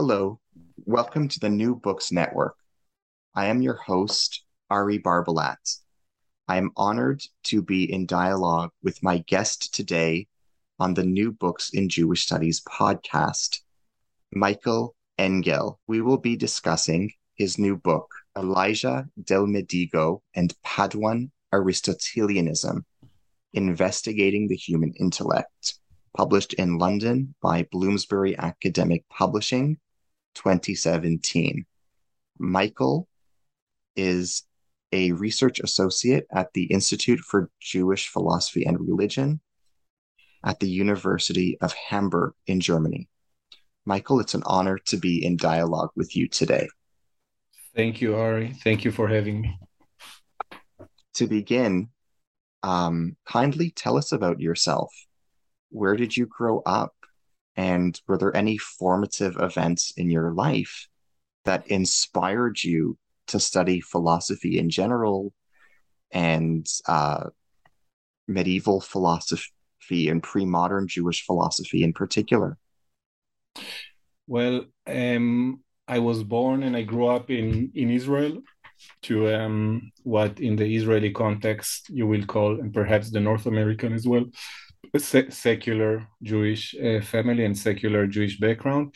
Hello, welcome to the New Books Network. I am your host, Ari Barbalat. I am honored to be in dialogue with my guest today on the New Books in Jewish Studies podcast, Michael Engel. We will be discussing his new book, Elijah Del Medigo and Paduan Aristotelianism Investigating the Human Intellect, published in London by Bloomsbury Academic Publishing 2017. Michael is a research associate at the Institute for Jewish Philosophy and Religion at the University of Hamburg in Germany. Michael, it's an honor to be in dialogue with you today. Thank you, Ari. Thank you for having me. To begin, um, kindly tell us about yourself. Where did you grow up? And were there any formative events in your life that inspired you to study philosophy in general and uh, medieval philosophy and pre modern Jewish philosophy in particular? Well, um, I was born and I grew up in, in Israel to um, what in the Israeli context you will call, and perhaps the North American as well, se- secular Jewish uh, family and secular Jewish background.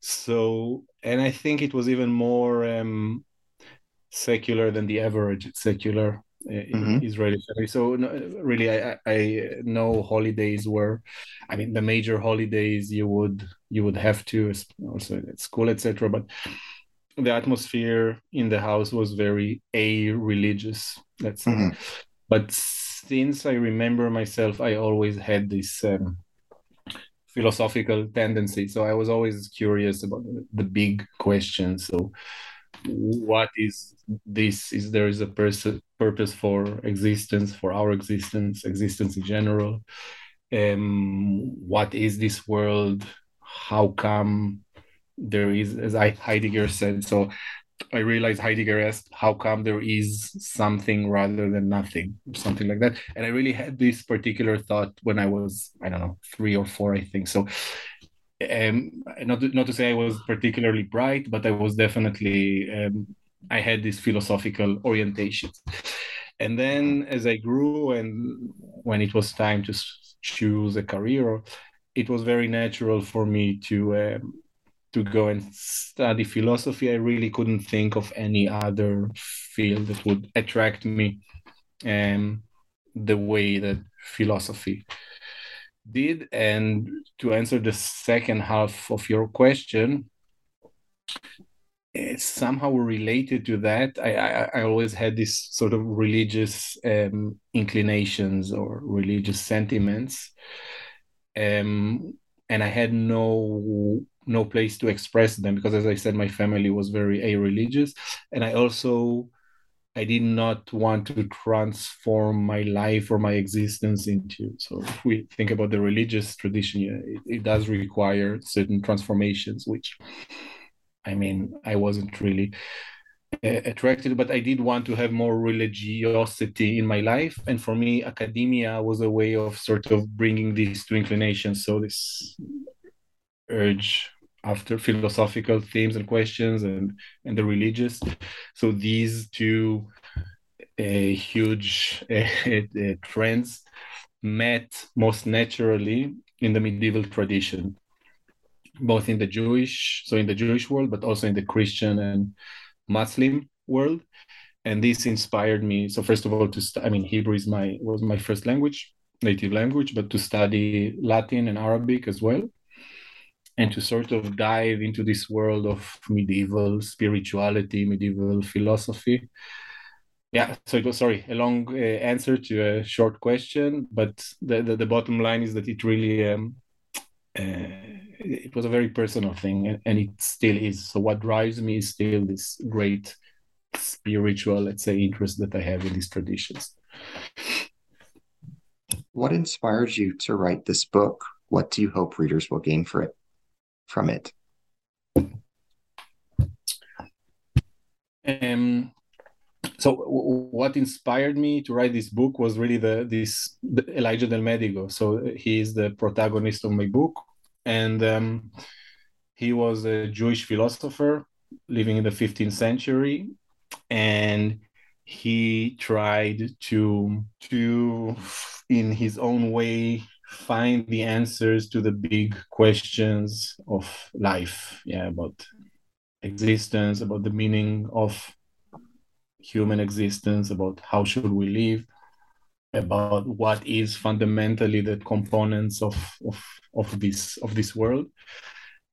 So, and I think it was even more um, secular than the average secular uh, mm-hmm. Israeli family. So, no, really, I, I know holidays were, I mean, the major holidays you would you would have to also at school, etc. But the atmosphere in the house was very a religious. Let's say. Mm-hmm. But since I remember myself, I always had this um, philosophical tendency. So I was always curious about the, big questions. So, what is this? Is there is a pers- purpose for existence, for our existence, existence in general? Um, what is this world? How come there is, as I, Heidegger said, so I realized Heidegger asked, how come there is something rather than nothing, something like that. And I really had this particular thought when I was, I don't know, three or four, I think. So, um, not to, not to say I was particularly bright, but I was definitely, um, I had this philosophical orientation. And then as I grew and when it was time to choose a career, it was very natural for me to um, to go and study philosophy, I really couldn't think of any other field that would attract me um, the way that philosophy did. And to answer the second half of your question, it's somehow related to that. I, I, I always had this sort of religious um, inclinations or religious sentiments. Um, and I had no no place to express them because as i said my family was very a-religious and i also i did not want to transform my life or my existence into so if we think about the religious tradition it, it does require certain transformations which i mean i wasn't really uh, attracted but i did want to have more religiosity in my life. And for me academia was a way of sort of bringing these two inclinations. So this urge after philosophical themes and questions and and the religious so these two uh, huge uh, trends met most naturally in the medieval tradition both in the Jewish, so in the Jewish world, but also in the Christian and Muslim world. And this inspired me. So first of all, to st- I mean, Hebrew is my was my first language, native language, but to study Latin and Arabic as well, and to sort of dive into this world of medieval spirituality, medieval philosophy. Yeah, so it was sorry a long uh, answer to a short question, but the, the, the bottom line is that it really um, uh, it was a very personal thing, and, and it still is. So what drives me is still this great spiritual, let's say, interest that I have in these traditions. What inspires you to write this book? What do you hope readers will gain for it from it? Um, so w- what inspired me to write this book was really the this the Elijah Del Medigo. So he is the protagonist of my book, and um, he was a Jewish philosopher living in the 15th century, and he tried to to in his own way find the answers to the big questions of life yeah about existence about the meaning of human existence about how should we live about what is fundamentally the components of of, of this of this world.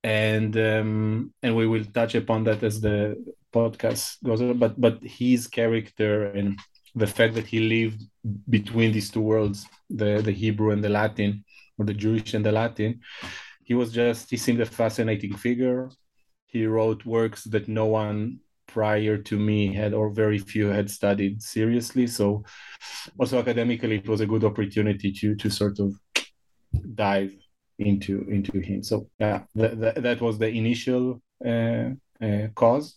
And um, and we will touch upon that as the podcast goes on but but his character and the fact that he lived between these two worlds the the hebrew and the latin or the jewish and the latin he was just he seemed a fascinating figure. He wrote works that no one prior to me had or very few had studied seriously. So also academically it was a good opportunity to to sort of dive into into him. So yeah that, that, that was the initial uh, uh, cause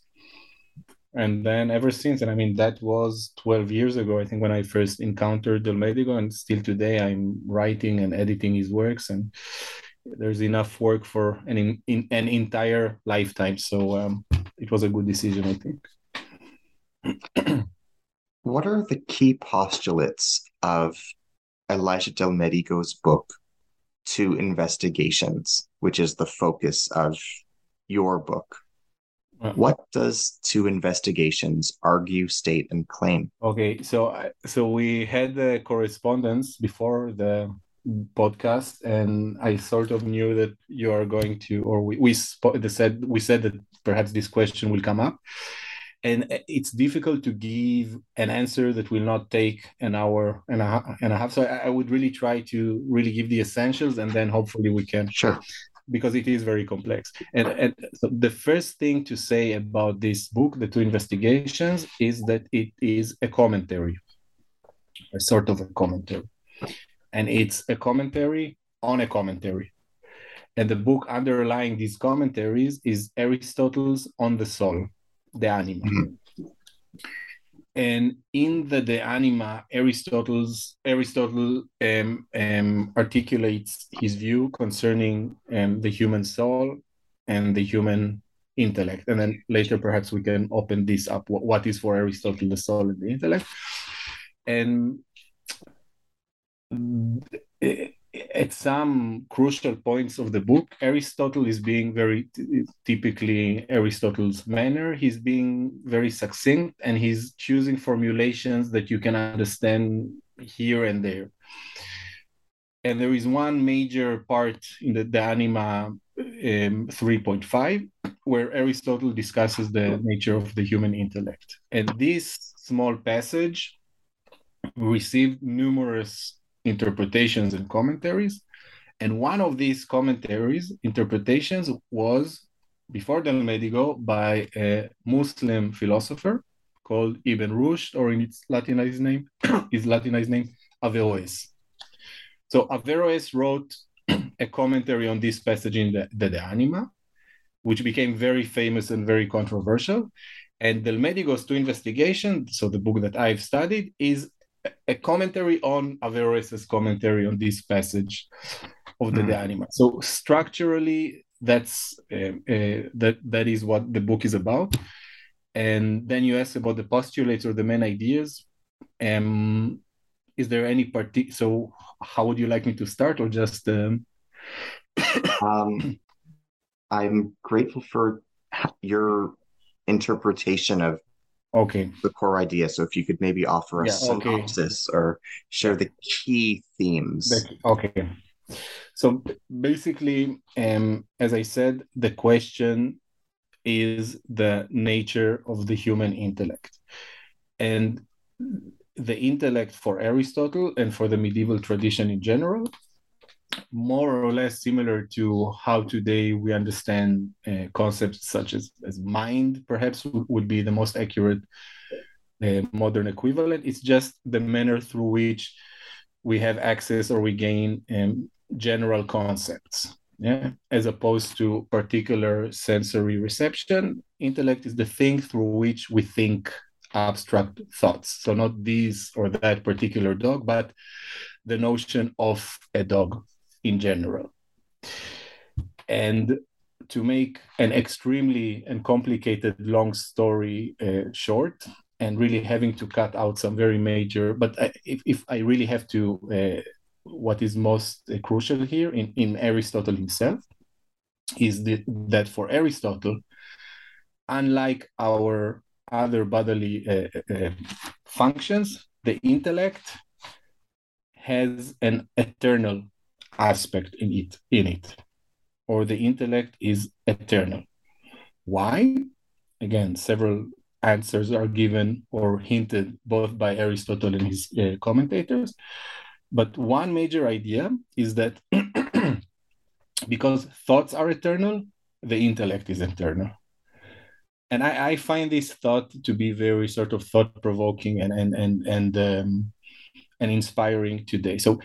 and then ever since and i mean that was 12 years ago i think when i first encountered del medigo and still today i'm writing and editing his works and there's enough work for an in, in an entire lifetime. So um, it was a good decision i think. What are the key postulates of elijah del medigo's book to investigations which is the focus of your book what does two investigations argue, state, and claim? Okay, so so we had the correspondence before the podcast, and I sort of knew that you are going to, or we we said we said that perhaps this question will come up, and uh, it's difficult to give an answer that will not take an hour and a, and a half. So I, I would really try to really give the essentials, and then hopefully we can sure because it is very complex. And, and so the first thing to say about this book, The Two Investigations, is that it is a commentary, a sort of a commentary. And it's a commentary on a commentary. And the book underlying these commentaries is Aristotle's On the Soul, De Anima. Mm-hmm. And in the De Anima, Aristotle's Aristotle um, um, articulates his view concerning um, the human soul and the human intellect. And then later, perhaps we can open this up. What, what is for Aristotle the soul and the intellect? And at some crucial points of the book, Aristotle is being very typically Aristotle's manner. He's being very succinct and he's choosing formulations that you can understand here and there. And there is one major part in the, De Anima um, 3.5 where Aristotle discusses the nature of the human intellect. And this small passage received numerous interpretations and commentaries. And one of these commentaries, interpretations, was before Del Medigo by a Muslim philosopher called Ibn Rushd, or in its Latinized name, his Latinized name, Averroes. So Averroes wrote a commentary on this passage in the, De Anima, which became very famous and very controversial. And Del Medigo's two investigation, so the book that I've studied, is a commentary on Averroes's commentary on this passage of the mm. De Anima. So structurally, that's uh, uh, that that is what the book is about. And then you ask about the postulates or the main ideas. Um, is there any party? So how would you like me to start, or just? Um... um, I'm grateful for your interpretation of okay the core idea. So if you could maybe offer a Yeah, okay. synopsis or share the key themes. Okay. So basically, um, as I said, the question is the nature of the human intellect. And the intellect for Aristotle and for the medieval tradition in general, more or less similar to how today we understand uh, concepts such as, as mind, perhaps would, be the most accurate uh, modern equivalent. It's just the manner through which we have access or we gain um, general concepts yeah as opposed to particular sensory reception. Intellect is the thing through which we think abstract thoughts. So not these or that particular dog but the notion of a dog in general. And to make an extremely and complicated long story uh, short and really having to cut out some very major but I, if, if i really have to uh, what is most uh, crucial here in, in Aristotle himself is the, that for Aristotle, unlike our other bodily uh, uh, functions, the intellect has an eternal aspect in it, in it, or the intellect is eternal. Why? Again, several answers are given or hinted both by Aristotle and his uh, commentators. But one major idea is that because thoughts are eternal, the intellect is eternal. And I, I find this thought to be very sort of thought provoking and and and and um, and inspiring today. So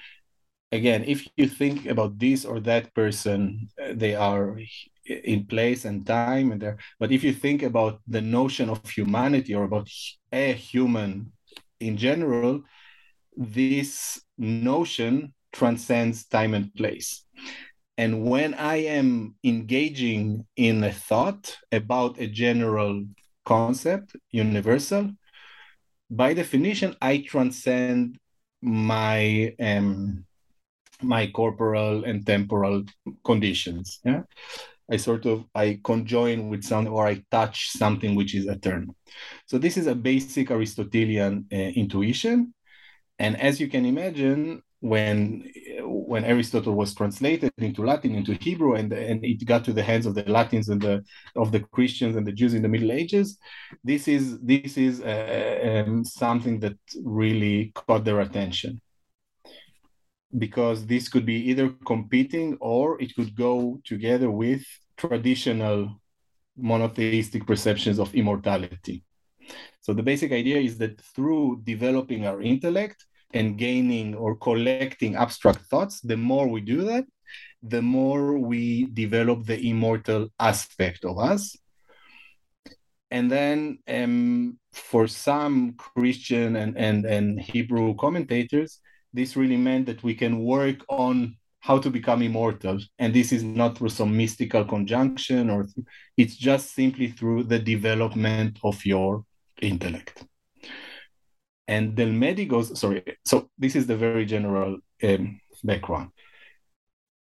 again, if you think about this or that person, uh, they are in place and time and there. But if you think about the notion of humanity or about a human in general, this notion transcends time and place. And when I am engaging in a thought about a general concept, universal, by definition, I transcend my um, my corporal and temporal conditions. Yeah, I sort of I conjoin with something or I touch something which is eternal. So this is a basic Aristotelian uh, intuition, and as you can imagine, when when Aristotle was translated into Latin, into Hebrew, and, and it got to the hands of the Latins and the of the Christians and the Jews in the Middle Ages, this is this is uh, um, something that really caught their attention because this could be either competing or it could go together with traditional monotheistic perceptions of immortality. So the basic idea is that through developing our intellect, and gaining or collecting abstract thoughts, the more we do that, the more we develop the immortal aspect of us. And then um, for some Christian and, and, and Hebrew commentators, this really meant that we can work on how to become immortal. And this is not through some mystical conjunction, or it's just simply through the development of your intellect. And Del Medigo's, sorry, so this is the very general um, background.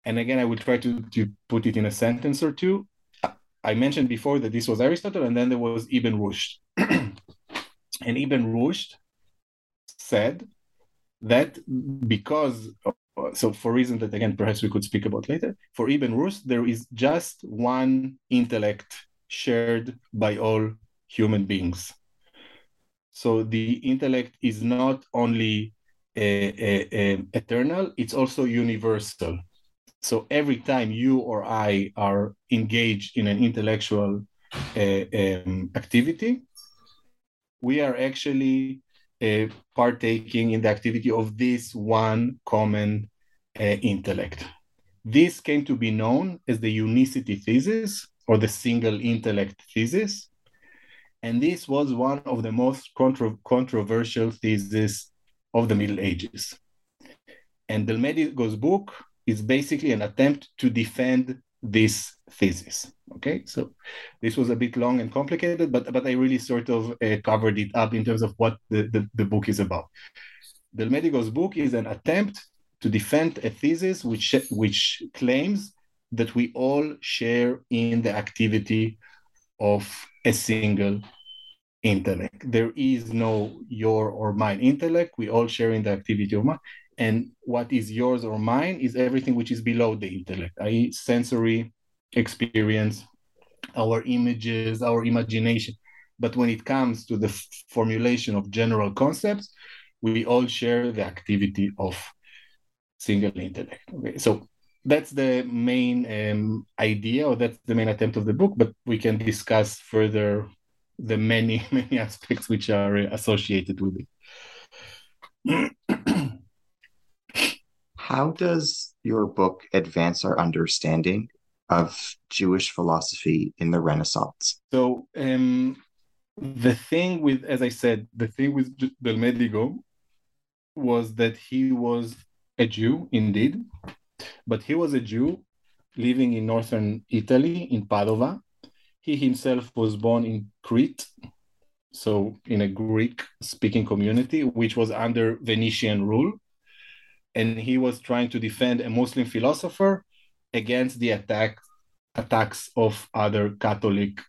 And again, I will try to, to put it in a sentence or two. I mentioned before that this was Aristotle, and then there was Ibn Rushd. and Ibn Rushd said that because, so for reasons that again, perhaps we could speak about later, for Ibn Rushd, there is just one intellect shared by all human beings. So the intellect is not only uh, uh, uh, eternal, it's also universal. So every time you or I are engaged in an intellectual uh, um, activity, we are actually uh, partaking in the activity of this one common uh, intellect. This came to be known as the unicity thesis or the single intellect thesis. And this was one of the most contro- controversial theses of the Middle Ages. And Delmedigo's book is basically an attempt to defend this thesis. Okay, so this was a bit long and complicated, but but I really sort of uh, covered it up in terms of what the, the, the book is about. Delmedigo's book is an attempt to defend a thesis which which claims that we all share in the activity of a single intellect. There is no your or mine intellect. We all share in the activity of mine. And what is yours or mine is everything which is below the intellect, i.e., sensory experience, our images, our imagination. But when it comes to the f- formulation of general concepts, we all share the activity of single intellect. Okay, so that's the main um, idea, or that's the main attempt of the book. But we can discuss further the many many aspects which are associated with it. How does your book advance our understanding of Jewish philosophy in the Renaissance? So, um, the thing with, as I said, the thing with Del Medigo was that he was a Jew indeed, but he was a Jew living in northern Italy, in Padova. He himself was born in Crete, so in a Greek speaking community, which was under Venetian rule. And he was trying to defend a Muslim philosopher against the attack attacks of other Catholic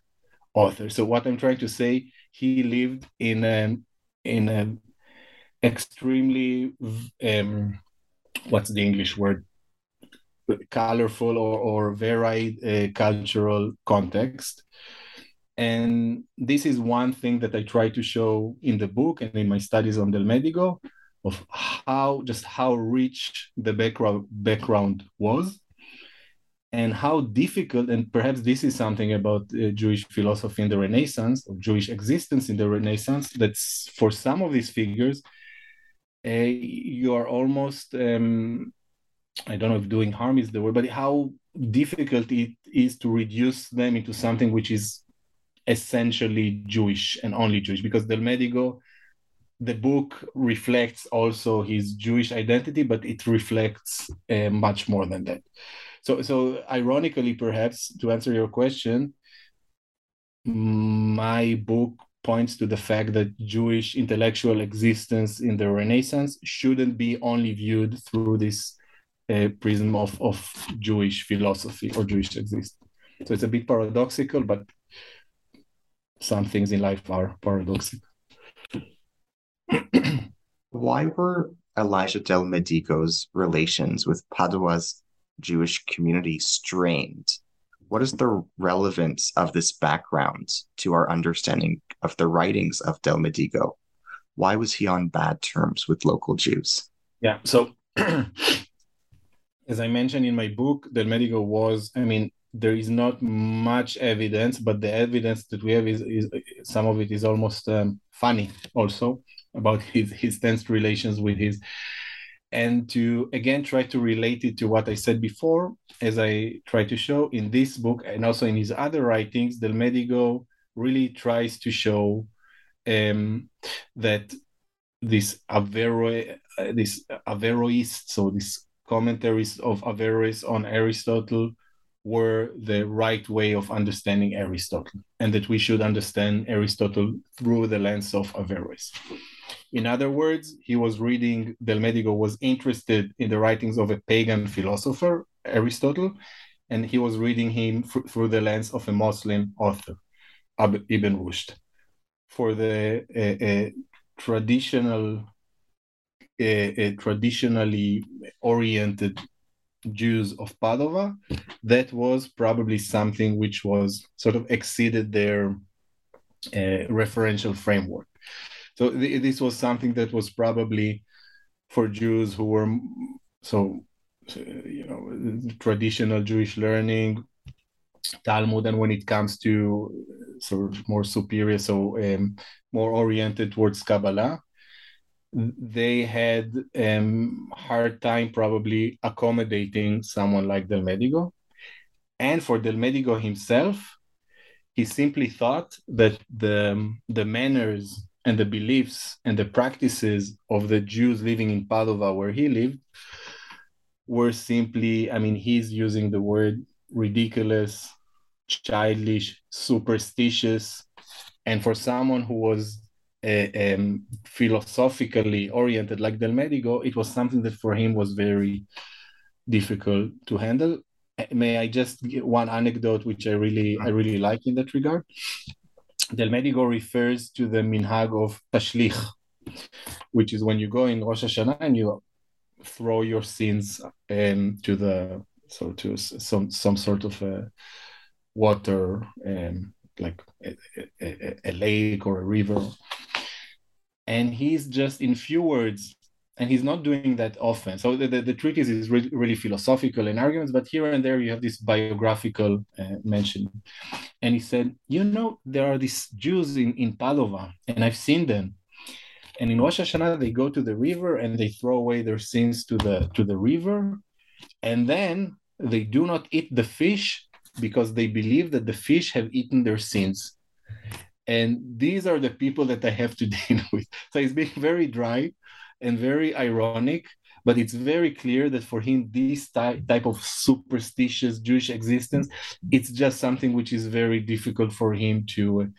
authors. So what I'm trying to say, he lived in an in an extremely um, what's the English word? Colorful or, or varied uh, cultural context. And this is one thing that I try to show in the book and in my studies on Del Medigo of how just how rich the background background was and how difficult and perhaps this is something about uh, jewish philosophy in the renaissance or jewish existence in the renaissance that's for some of these figures uh, you are almost um, i don't know if doing harm is the word but how difficult it is to reduce them into something which is essentially jewish and only jewish because del medigo the book reflects also his jewish identity but it reflects uh, much more than that so so ironically perhaps to answer your question my book points to the fact that Jewish intellectual existence in the Renaissance shouldn't be only viewed through this uh, prism of, of Jewish philosophy or Jewish existence. So it's a bit paradoxical, but some things in life are paradoxical. Why were Elijah Del Medigo's relations with Padua's Jewish community strained what is the relevance of this background to our understanding of the writings of Del Medigo? Why was he on bad terms with local Jews? Yeah, so as I mentioned in my book, Del Medigo was, I mean, there is not much evidence, but the evidence that we have is, is some of it is almost um, funny also about his, his tense relations with his and to again try to relate it to what I said before, as I try to show in this book and also in his other writings, Del Medigo really tries to show um, that this Avero, uh, this Averroist, so these commentaries of Averroes on Aristotle were the right way of understanding Aristotle, and that we should understand Aristotle through the lens of Averroes. In other words, he was reading, Del Medigo was interested in the writings of a pagan philosopher, Aristotle, and he was reading him through the lens of a Muslim author, Ibn Rushd. For the uh, uh, traditional, uh, traditionally oriented Jews of Padova, that was probably something which was sort of exceeded their referential framework. So th- this was something that was probably for Jews who were so, you know traditional Jewish learning, Talmud, and when it comes to sort of more superior, so um, more oriented towards Kabbalah, they had um, hard time probably accommodating someone like Del Medigo. And for Del Medigo himself, he simply thought that the, the manners and the beliefs and the practices of the Jews living in Padova, where he lived, were simply, I mean, he's using the word ridiculous, childish, superstitious. And for someone who was uh, um, philosophically oriented like Del Medigo, it was something that for him was very difficult to handle. may I just give one anecdote which I really I really like in that regard? Del Medigo refers to the minhag of tashlich, which is when you go in Rosh Hashanah and you throw your sins um, to the so to some some sort of a water, um, like a, a, a lake or a river, and he's just in few words and he's not doing that often. So the, the, the treatise is really, really philosophical in arguments, but here and there you have this biographical uh, mention. And he said, you know, there are these Jews in, in Padova, and I've seen them. And in Rosh Hashanah, they go to the river and they throw away their sins to the to the river, and then they do not eat the fish because they believe that the fish have eaten their sins. And these are the people that I have to deal with. So he's being very dry and very ironic, but it's very clear that for him, this ty- type of superstitious Jewish existence, it's just something which is very difficult for him to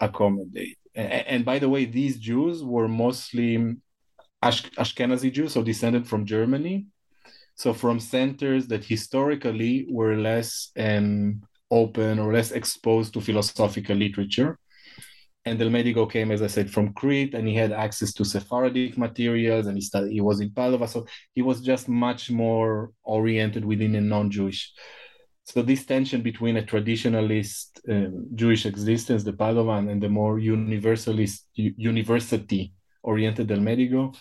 accommodate. And, and by the way, these Jews were mostly Ash- Ashkenazi Jews, so descended from Germany. So from centers that historically were less um, open or less exposed to philosophical literature and Del Medigo came, as I said, from Crete, and he had access to Sephardic materials, and he studied. He was in Padova, so he was just much more oriented within a non-Jewish. So this tension between a traditionalist um, Jewish existence, the Padovan, and the more universalist, university-oriented Del Medigo,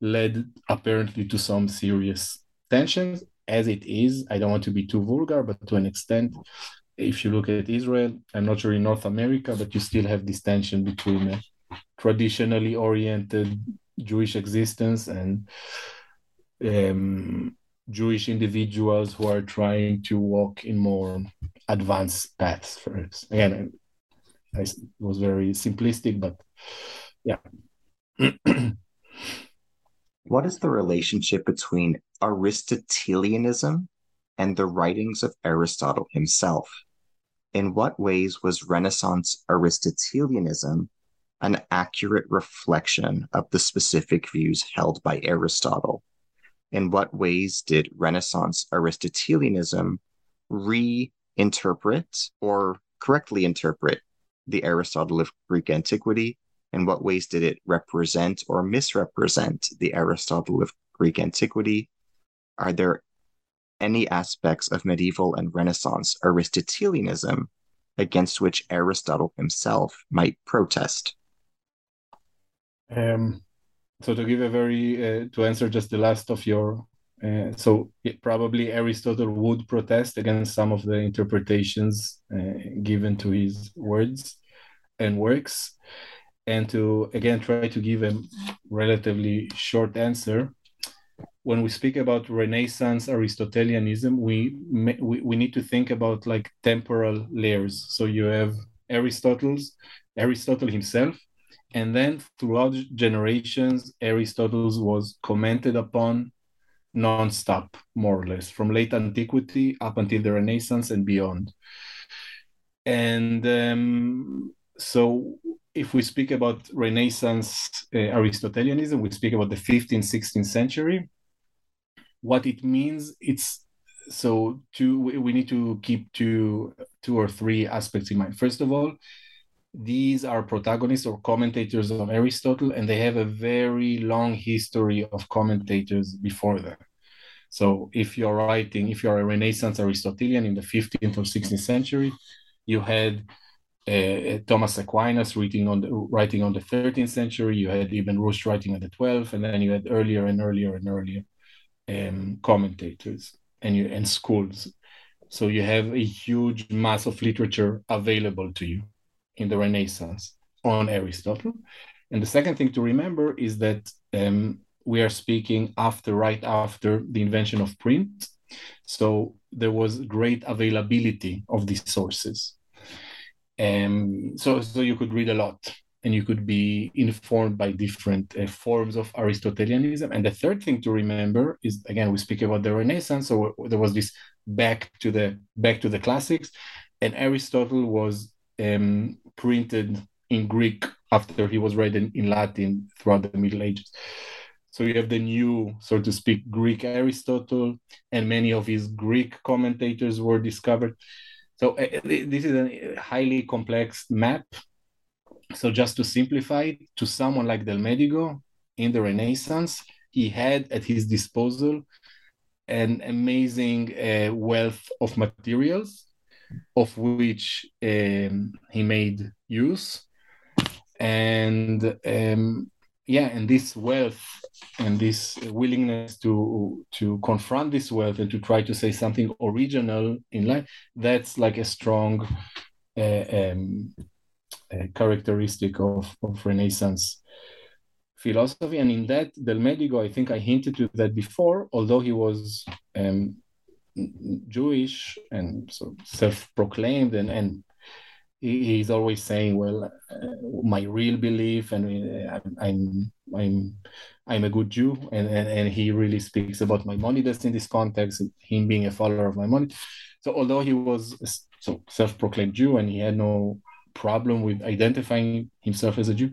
led apparently to some serious tensions. As it is, I don't want to be too vulgar, but to an extent, if you look at Israel, I'm not sure in North America, but you still have this tension between a traditionally oriented Jewish existence and um, Jewish individuals who are trying to walk in more advanced paths. First, again, I, I was very simplistic, but yeah. what is the relationship between Aristotelianism and the writings of Aristotle himself. In what ways was Renaissance Aristotelianism an accurate reflection of the specific views held by Aristotle? In what ways did Renaissance Aristotelianism reinterpret or correctly interpret the Aristotle of Greek antiquity? In what ways did it represent or misrepresent the Aristotle of Greek antiquity? Are there any aspects of medieval and Renaissance Aristotelianism against which Aristotle himself might protest? Um, so to give a very uh, to answer just the last of your uh, so probably Aristotle would protest against some of the interpretations uh, given to his words and works, and to again try to give a relatively short answer when we speak about Renaissance Aristotelianism, we, we we need to think about like temporal layers. So you have Aristotle's Aristotle himself, and then throughout generations, Aristotle's was commented upon non-stop, more or less, from late antiquity up until the Renaissance and beyond. And um, so if we speak about Renaissance uh, Aristotelianism, we speak about the 15th, 16th century what it means it's so two we need to keep two two or three aspects in mind first of all these are protagonists or commentators of aristotle and they have a very long history of commentators before them so if you're writing if you're a renaissance aristotelian in the 15th or 16th century you had uh, Thomas Aquinas writing on the writing on the 13th century. You had Ibn Rushd writing on the 12th, and then you had earlier and earlier and earlier um, commentators and you and schools. So you have a huge mass of literature available to you in the Renaissance on Aristotle. And the second thing to remember is that um, we are speaking after, right after the invention of print. So there was great availability of these sources. Um, so, so you could read a lot and you could be informed by different uh, forms of Aristotelianism. And the third thing to remember is again we speak about the Renaissance, so there was this back to the back to the classics, and Aristotle was um, printed in Greek after he was read in, in Latin throughout the Middle Ages. So you have the new, so to speak, Greek Aristotle, and many of his Greek commentators were discovered. So uh, this is a highly complex map. So just to simplify to someone like Del Medigo in the Renaissance, he had at his disposal an amazing uh, wealth of materials, of which um, he made use, and um, yeah, and this wealth and this willingness to to confront this wealth and to try to say something original in life that's like a strong uh, um, characteristic of, of renaissance philosophy and in that del medigo i think i hinted to that before although he was um, jewish and so self-proclaimed and, and he, he's always saying, "Well, uh, my real belief, and uh, I'm I'm I'm a good Jew," and, and and he really speaks about Maimonides in this context, him being a follower of Maimonides. So although he was so self-proclaimed Jew and he had no problem with identifying himself as a Jew,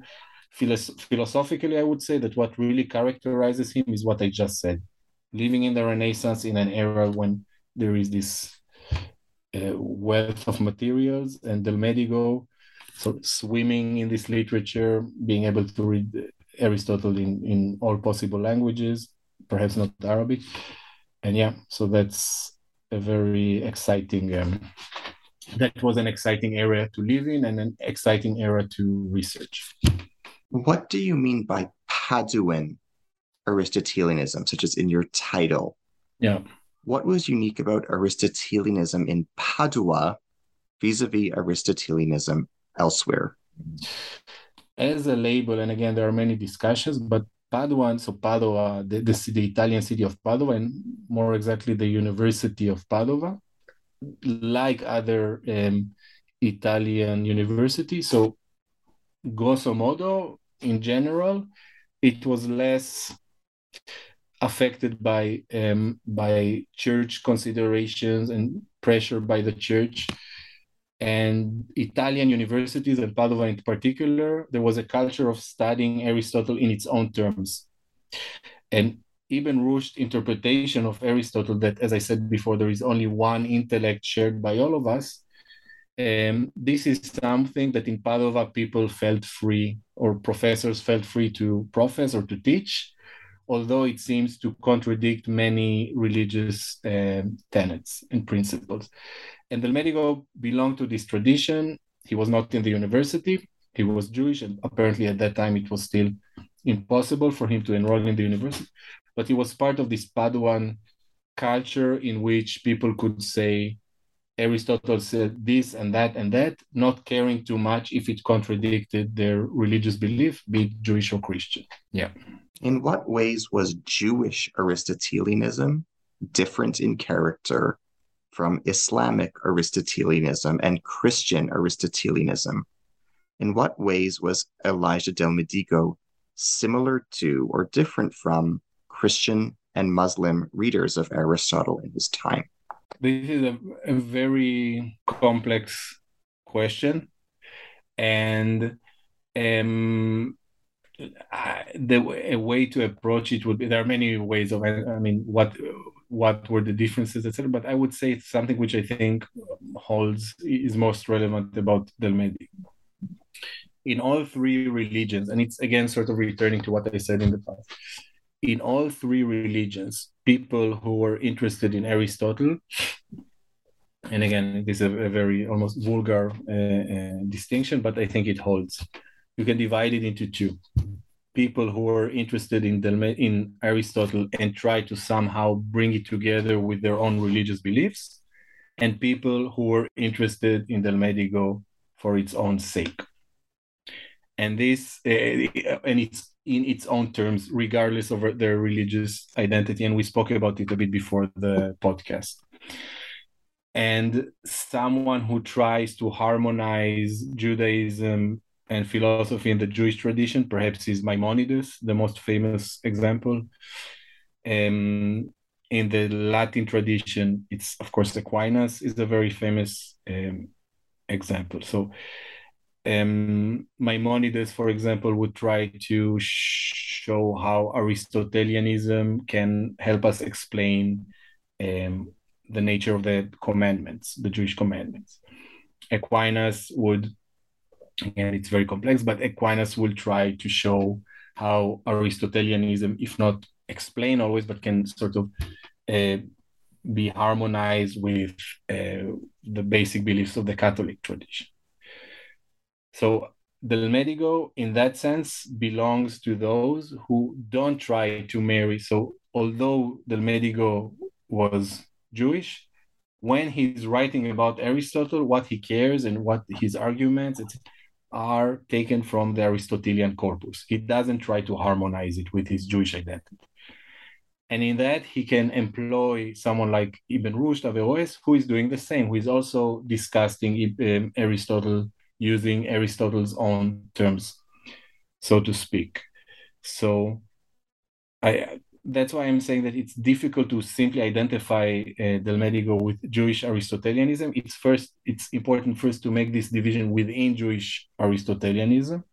philosophically, I would say that what really characterizes him is what I just said: living in the Renaissance in an era when there is this uh, wealth of materials and Del Medigo of swimming in this literature, being able to read Aristotle in, in all possible languages, perhaps not Arabic. And yeah, so that's a very exciting, um, that was an exciting area to live in and an exciting area to research. What do you mean by Paduan Aristotelianism, such as in your title? Yeah. What was unique about Aristotelianism in Padua vis a vis Aristotelianism elsewhere? As a label, and again, there are many discussions, but Padua, so Padua, the, the, the Italian city of Padua, and more exactly the University of Padua, like other um, Italian universities. So, grosso modo, in general, it was less affected by um, by church considerations and pressure by the church and Italian universities and Padua in particular, there was a culture of studying Aristotle in its own terms. And Ibn Rushd interpretation of Aristotle that, as I said before, there is only one intellect shared by all of us. Um, this is something that in Padova people felt free, or professors felt free to profess or to teach although it seems to contradict many religious uh, tenets and principles. And Del Medigo belonged to this tradition. He was not in the university. He was Jewish, and apparently at that time it was still impossible for him to enroll in the university. But it was part of this Paduan culture in which people could say Aristotle said this and that and that, not caring too much if it contradicted their religious belief, be it Jewish or Christian. Yeah. In what ways was Jewish Aristotelianism different in character from Islamic Aristotelianism and Christian Aristotelianism? In what ways was Elijah del Medigo similar to or different from Christian and Muslim readers of Aristotle in his time? This is a, a very complex question. And um, the a way to approach it would be there are many ways of i mean what what were the differences etc but i would say it's something which i think holds is most relevant about del Medi. in all three religions and it's again sort of returning to what i said in the past in all three religions people who were interested in aristotle. And again this is a, very almost vulgar uh, uh, distinction but i think it holds. You can divide it into two. People who are interested in in Aristotle and try to somehow bring it together with their own religious beliefs, and people who are interested in Del Medigo for its own sake. And this, uh, and it's in its own terms, regardless of their religious identity. And we spoke about it a bit before the podcast. And someone who tries to harmonize Judaism and philosophy in the Jewish tradition. Perhaps is Maimonides, the most famous example. Um, in the Latin tradition, it's of course Aquinas is a very famous um, example. So um, Maimonides, for example, would try to show how Aristotelianism can help us explain um, the nature of the commandments, the Jewish commandments. Aquinas would, and it's very complex, but Aquinas will try to show how Aristotelianism, if not explain always, but can sort of uh, be harmonized with uh, the basic beliefs of the Catholic tradition. So Del Medigo, in that sense, belongs to those who don't try to marry. So although Del Medigo was Jewish, when he's writing about Aristotle, what he cares and what his arguments are taken from the Aristotelian corpus. He doesn't try to harmonize it with his Jewish identity. And in that, he can employ someone like Ibn Rushd, Averroes, who is doing the same, who is also discussing um, Aristotle using Aristotle's own terms, so to speak. So I that's why I'm saying that it's difficult to simply identify uh, Del Medigo with Jewish Aristotelianism. It's first it's important first to make this division within Jewish Aristotelianism.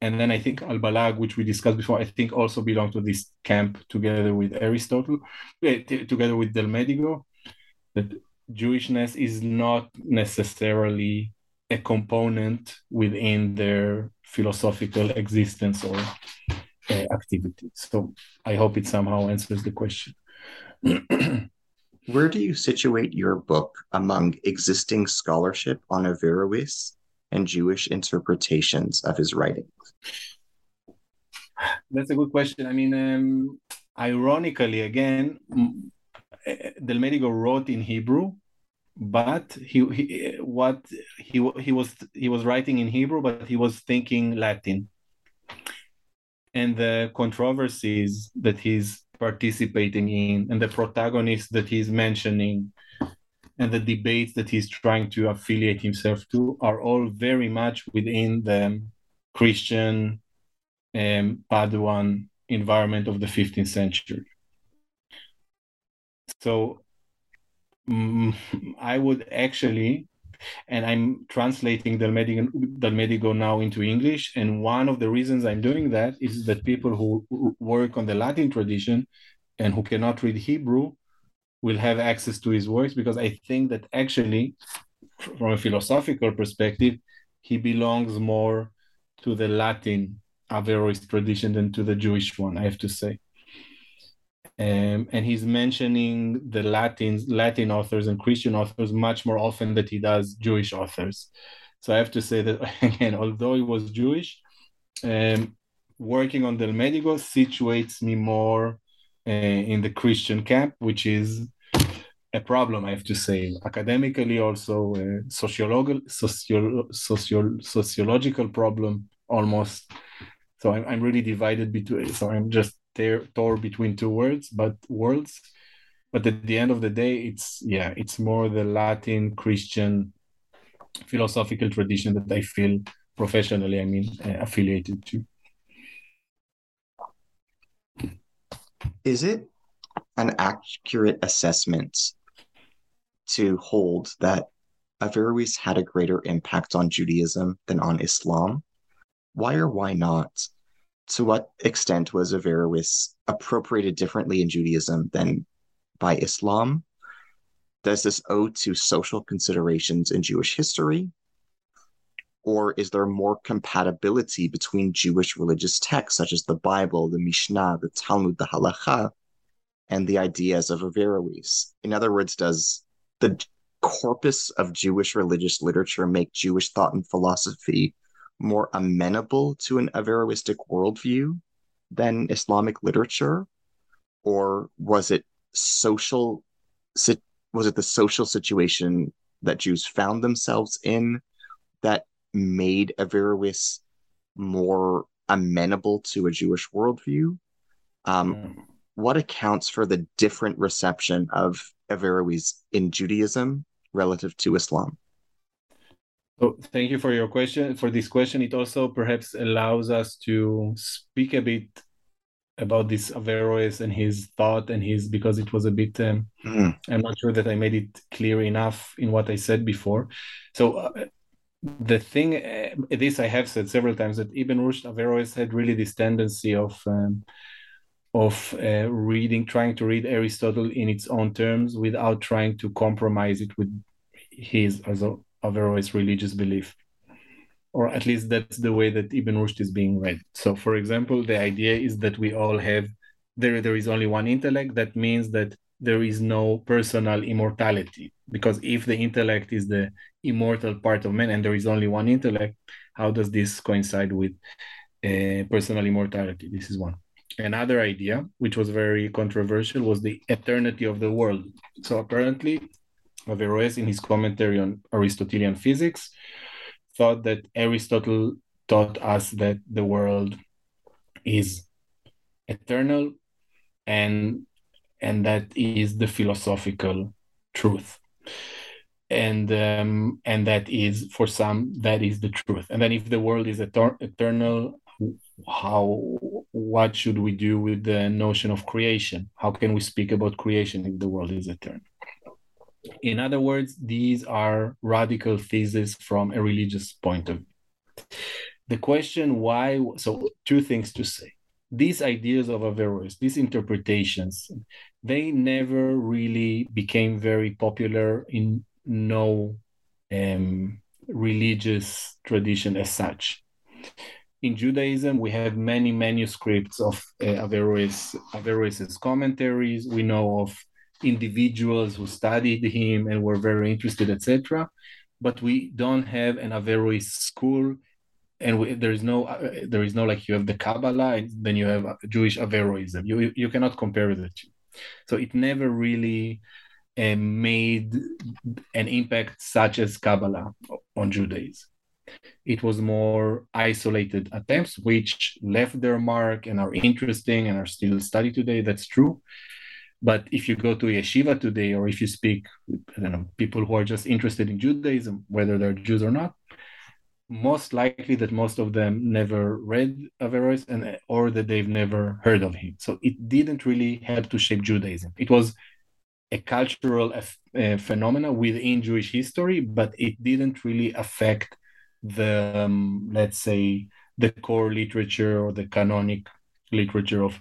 And then I think Al-Balag, which we discussed before, I think also belong to this camp together with Aristotle, uh, together with Del Medigo, that Jewishness is not necessarily a component within their philosophical existence or uh, activity. So I hope it somehow answers the question. Where do you situate your book among existing scholarship on Averroes and Jewish interpretations of his writings? That's a good question. I mean, um, ironically, again, Del Medigo wrote in Hebrew, but he, he what he he was he was writing in Hebrew, but he was thinking Latin. And the controversies that he's participating in, and the protagonists that he's mentioning, and the debates that he's trying to affiliate himself to, are all very much within the Christian um, Paduan environment of the 15th century. So mm, I would actually, and I'm translating Del Medigo now into English. And one of the reasons I'm doing that is that people who work on the Latin tradition and who cannot read Hebrew will have access to his works because I think that actually, from a philosophical perspective, he belongs more to the Latin Averroes tradition than to the Jewish one, I have to say. Um, and he's mentioning the Latins, Latin authors and Christian authors much more often than he does Jewish authors. So I have to say that again, although he was Jewish, um, working on Del Medigo situates me more uh, in the Christian camp, which is a problem, I have to say, academically, also a sociological, socio, socio, sociological problem almost. So I'm, I'm really divided between. So I'm just there, tore between two words, but worlds. But at the end of the day, it's yeah, it's more the Latin Christian philosophical tradition that I feel professionally, I mean, uh, affiliated to. Is it an accurate assessment to hold that Averroes had a greater impact on Judaism than on Islam? Why or why not? To what extent was Averroes appropriated differently in Judaism than by Islam? Does this owe to social considerations in Jewish history? Or is there more compatibility between Jewish religious texts, such as the Bible, the Mishnah, the Talmud, the Halacha, and the ideas of Averroes? In other words, does the corpus of Jewish religious literature make Jewish thought and philosophy more amenable to an Averroistic worldview than Islamic literature? Or was it social was it the social situation that Jews found themselves in that made Averroes more amenable to a Jewish worldview? Um, mm. What accounts for the different reception of Averroes in Judaism relative to Islam? So thank you for your question. For this question, it also perhaps allows us to speak a bit about this Averroes and his thought and his because it was a bit. Um, mm. I'm not sure that I made it clear enough in what I said before. So uh, the thing, uh, this I have said several times that Ibn Rushd Averroes had really this tendency of um, of uh, reading, trying to read Aristotle in its own terms without trying to compromise it with his as Averroes religious belief or at least that's the way that Ibn Rushd is being read. So, for example, the idea is that we all have there. There is only one intellect. That means that there is no personal immortality. Because if the intellect is the immortal part of man, and there is only one intellect, how does this coincide with uh, personal immortality? This is one. Another idea, which was very controversial, was the eternity of the world. So apparently, Averroes, in his commentary on Aristotelian physics, thought that Aristotle taught us that the world is eternal and and that is the philosophical truth. And um, and that is for some that is the truth. And then if the world is eter- eternal how what should we do with the notion of creation? How can we speak about creation if the world is eternal in other words, these are radical theses from a religious point of view. The question why, so two things to say. These ideas of Averroes, these interpretations, they never really became very popular in no um, religious tradition as such. In Judaism, we have many manuscripts of uh, Averroes, Averroes's commentaries. We know of individuals who studied him and were very interested, etc. But we don't have an Averroes school, and we, there is no uh, there is no like you have the Kabbalah, and then you have Jewish Averroism. You you cannot compare the two. So it never really uh, made an impact such as Kabbalah on Judaism. It was more isolated attempts, which left their mark and are interesting and are still studied today. That's true. But if you go to yeshiva today, or if you speak, I don't know, people who are just interested in Judaism, whether they're Jews or not, most likely that most of them never read Averroes and or that they've never heard of him. So it didn't really help to shape Judaism. It was a cultural uh, phenomena within Jewish history, but it didn't really affect the um, let's say the core literature or the canonic literature of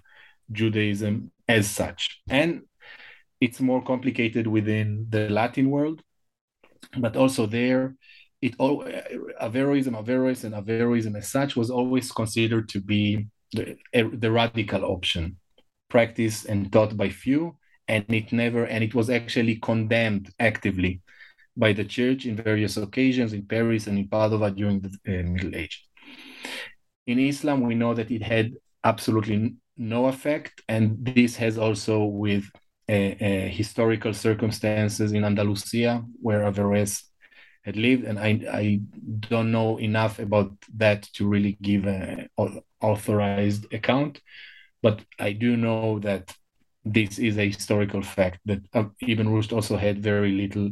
Judaism as such. And it's more complicated within the Latin world, but also there, it all Averroism, Averroes, and Averroism as such was always considered to be the, the radical option, practiced and taught by few, and it never, and it was actually condemned actively by the church in various occasions in Paris and in Padua during the uh, Middle Age. In Islam, we know that it had absolutely no effect. And this has also with uh, uh, historical circumstances in Andalusia, where Averroes had lived. And I, I don't know enough about that to really give an authorized account. But I do know that this is a historical fact that uh, Ibn Rushd also had very little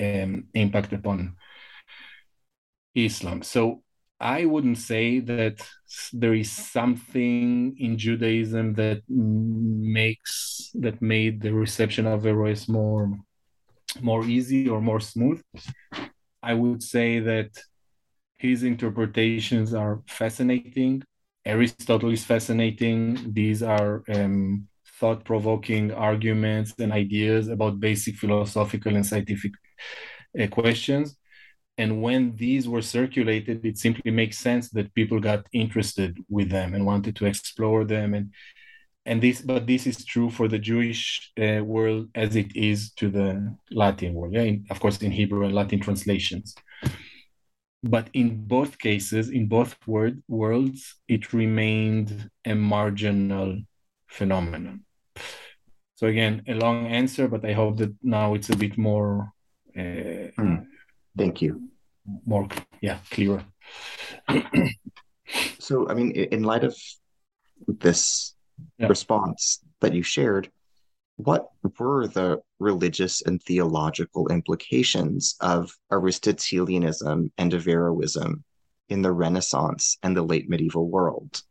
um, impact upon Islam. So I wouldn't say that there is something in Judaism that makes that made the reception of Averroes more more easy or more smooth. I would say that his interpretations are fascinating. Aristotle is fascinating. These are um, thought provoking arguments and ideas about basic philosophical and scientific uh, questions and when these were circulated it simply makes sense that people got interested with them and wanted to explore them. And and this but this is true for the jewish uh, world as it is to the latin world. Yeah in, of course in hebrew and latin translations. But in both cases in both word, worlds it remained a marginal phenomenon. So again a long answer but i hope that now it's a bit more uh, mm. thank you more yeah clearer so i mean in light of this yeah. response that you shared what were the religious and theological implications of aristotelianism and averroism in the renaissance and the late medieval world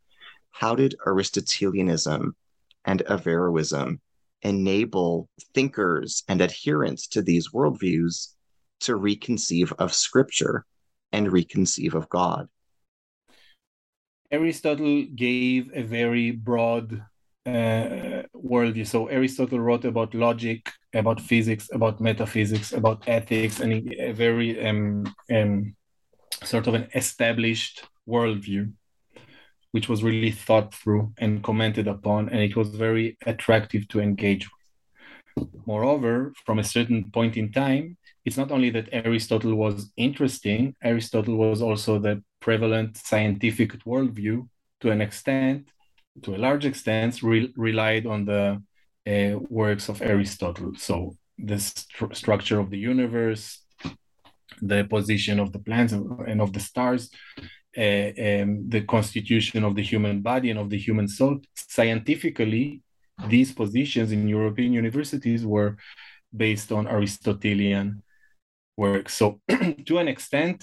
how did aristotelianism and averroism enable thinkers and adherents to these worldviews to reconceive of scripture and reconceive of God? Aristotle gave a very broad uh, worldview. So Aristotle wrote about logic, about physics, about metaphysics, about ethics, and a very um, um, sort of an established worldview, which was really thought through and commented upon, and it was very attractive to engage with. Moreover, from a certain point in time, it's not only that Aristotle was interesting, Aristotle was also the prevalent scientific worldview to an extent, to a large extent, re- relied on the uh, works of Aristotle. So the st- structure of the universe, the position of the planets and of the stars, uh, um, the constitution of the human body and of the human soul. Scientifically, these positions in European universities were based on Aristotelian work. So, to an extent,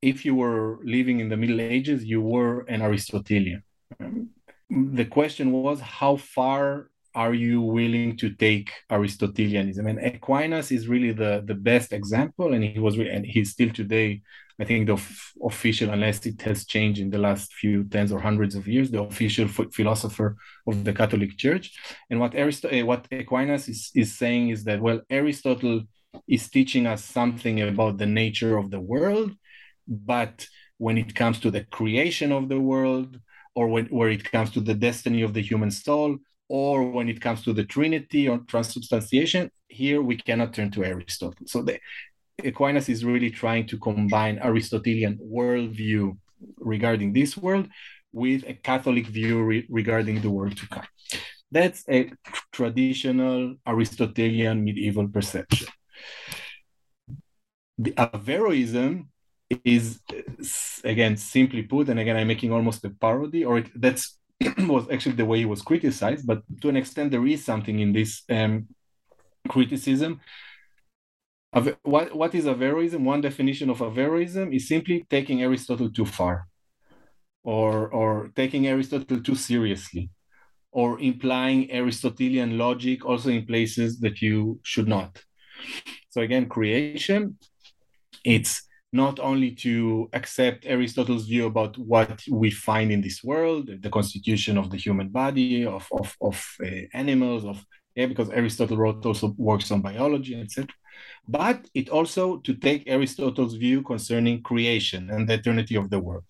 if you were living in the Middle Ages, you were an Aristotelian. Um, the question was how far are you willing to take Aristotelianism? And Aquinas is really the, the best example, and he was and he's still today, I think, the f- official, unless it has changed in the last few tens or hundreds of years, the official f- philosopher of the Catholic Church. And what Arist- uh, what Aquinas is, is saying is that well, Aristotle is teaching us something about the nature of the world, but when it comes to the creation of the world, or when where it comes to the destiny of the human soul, or when it comes to the Trinity or transubstantiation, here we cannot turn to Aristotle. So the, Aquinas is really trying to combine Aristotelian worldview regarding this world with a Catholic view re- regarding the world to come. That's a traditional Aristotelian medieval perception. The Averroism is, again, simply put, and again, I'm making almost a parody, or it, that's was actually the way he was criticized, but to an extent, there is something in this um, criticism. What, what is Averroism? One definition of Averroism is simply taking Aristotle too far, or, or taking Aristotle too seriously, or implying Aristotelian logic also in places that you should not. So, again, creation, it's not only to accept Aristotle's view about what we find in this world, the constitution of the human body, of of, of uh, animals, of yeah, because Aristotle wrote also works on biology, etc. But it also to take Aristotle's view concerning creation and the eternity of the world.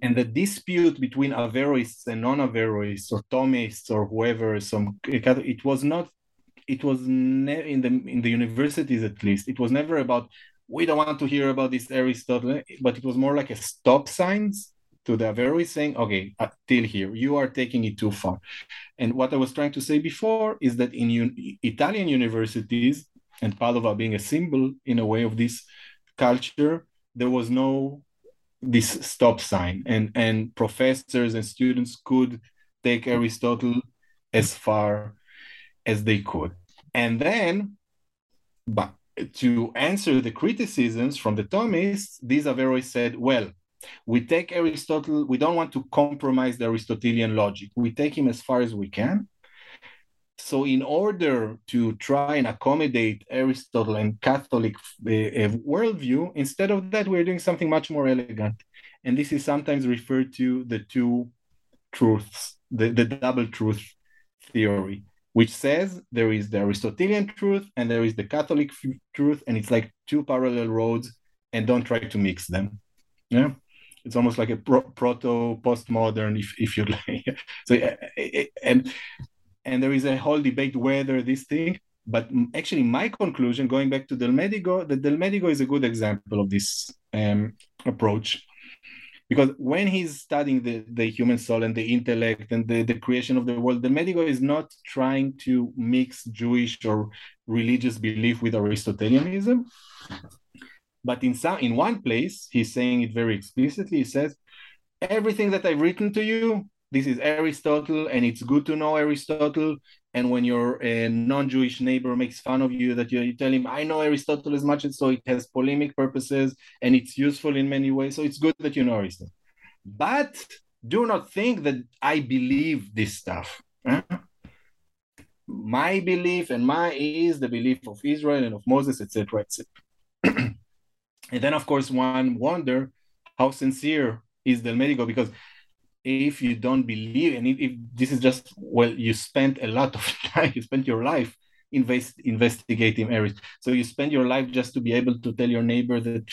And the dispute between Averroists and non-Averroists or Thomists or whoever, some it was not it was ne- in the in the universities at least it was never about we don't want to hear about this Aristotle, but it was more like a stop signs to the Averroes saying, okay, uh, till here, you are taking it too far. And what I was trying to say before is that in un- Italian universities, and Padova being a symbol in a way of this culture, there was no this stop sign, and and professors and students could take Aristotle as far as they could. And then, but to answer the criticisms from the Thomists, these Averroes said, well, we take Aristotle, we don't want to compromise the Aristotelian logic. We take him as far as we can. So, in order to try and accommodate Aristotle and Catholic uh, uh, worldview, instead of that, we're doing something much more elegant. And this is sometimes referred to the two truths, the, the double truth theory which says there is the Aristotelian truth and there is the Catholic truth, and it's like two parallel roads, and don't try to mix them. Yeah, it's almost like a pro- proto postmodern, if if you like. so eh, eh, eh, and and there is a whole debate whether this thing. But actually, my conclusion, going back to Del Delmedigo, that Del Medigo is a good example of this um, approach because when he's studying the, the human soul and the intellect and the, the creation of the world Del Medigo is not trying to mix jewish or religious belief with aristotelianism. But in some in one place he's saying it very explicitly. He says everything that i've written to you this is aristotle and it's good to know aristotle and when your uh, non-jewish neighbor makes fun of you that you, you tell him i know aristotle as much as so it has polemic purposes and it's useful in many ways so it's good that you know aristotle. But do not think that i believe this stuff my belief and my is the belief of israel and of moses etc etc And then, of course, one wonder how sincere is Del Medigo because if you don't believe and if, this is just well you spent a lot of time you spent your life invest, investigating areas. So you spend your life just to be able to tell your neighbor that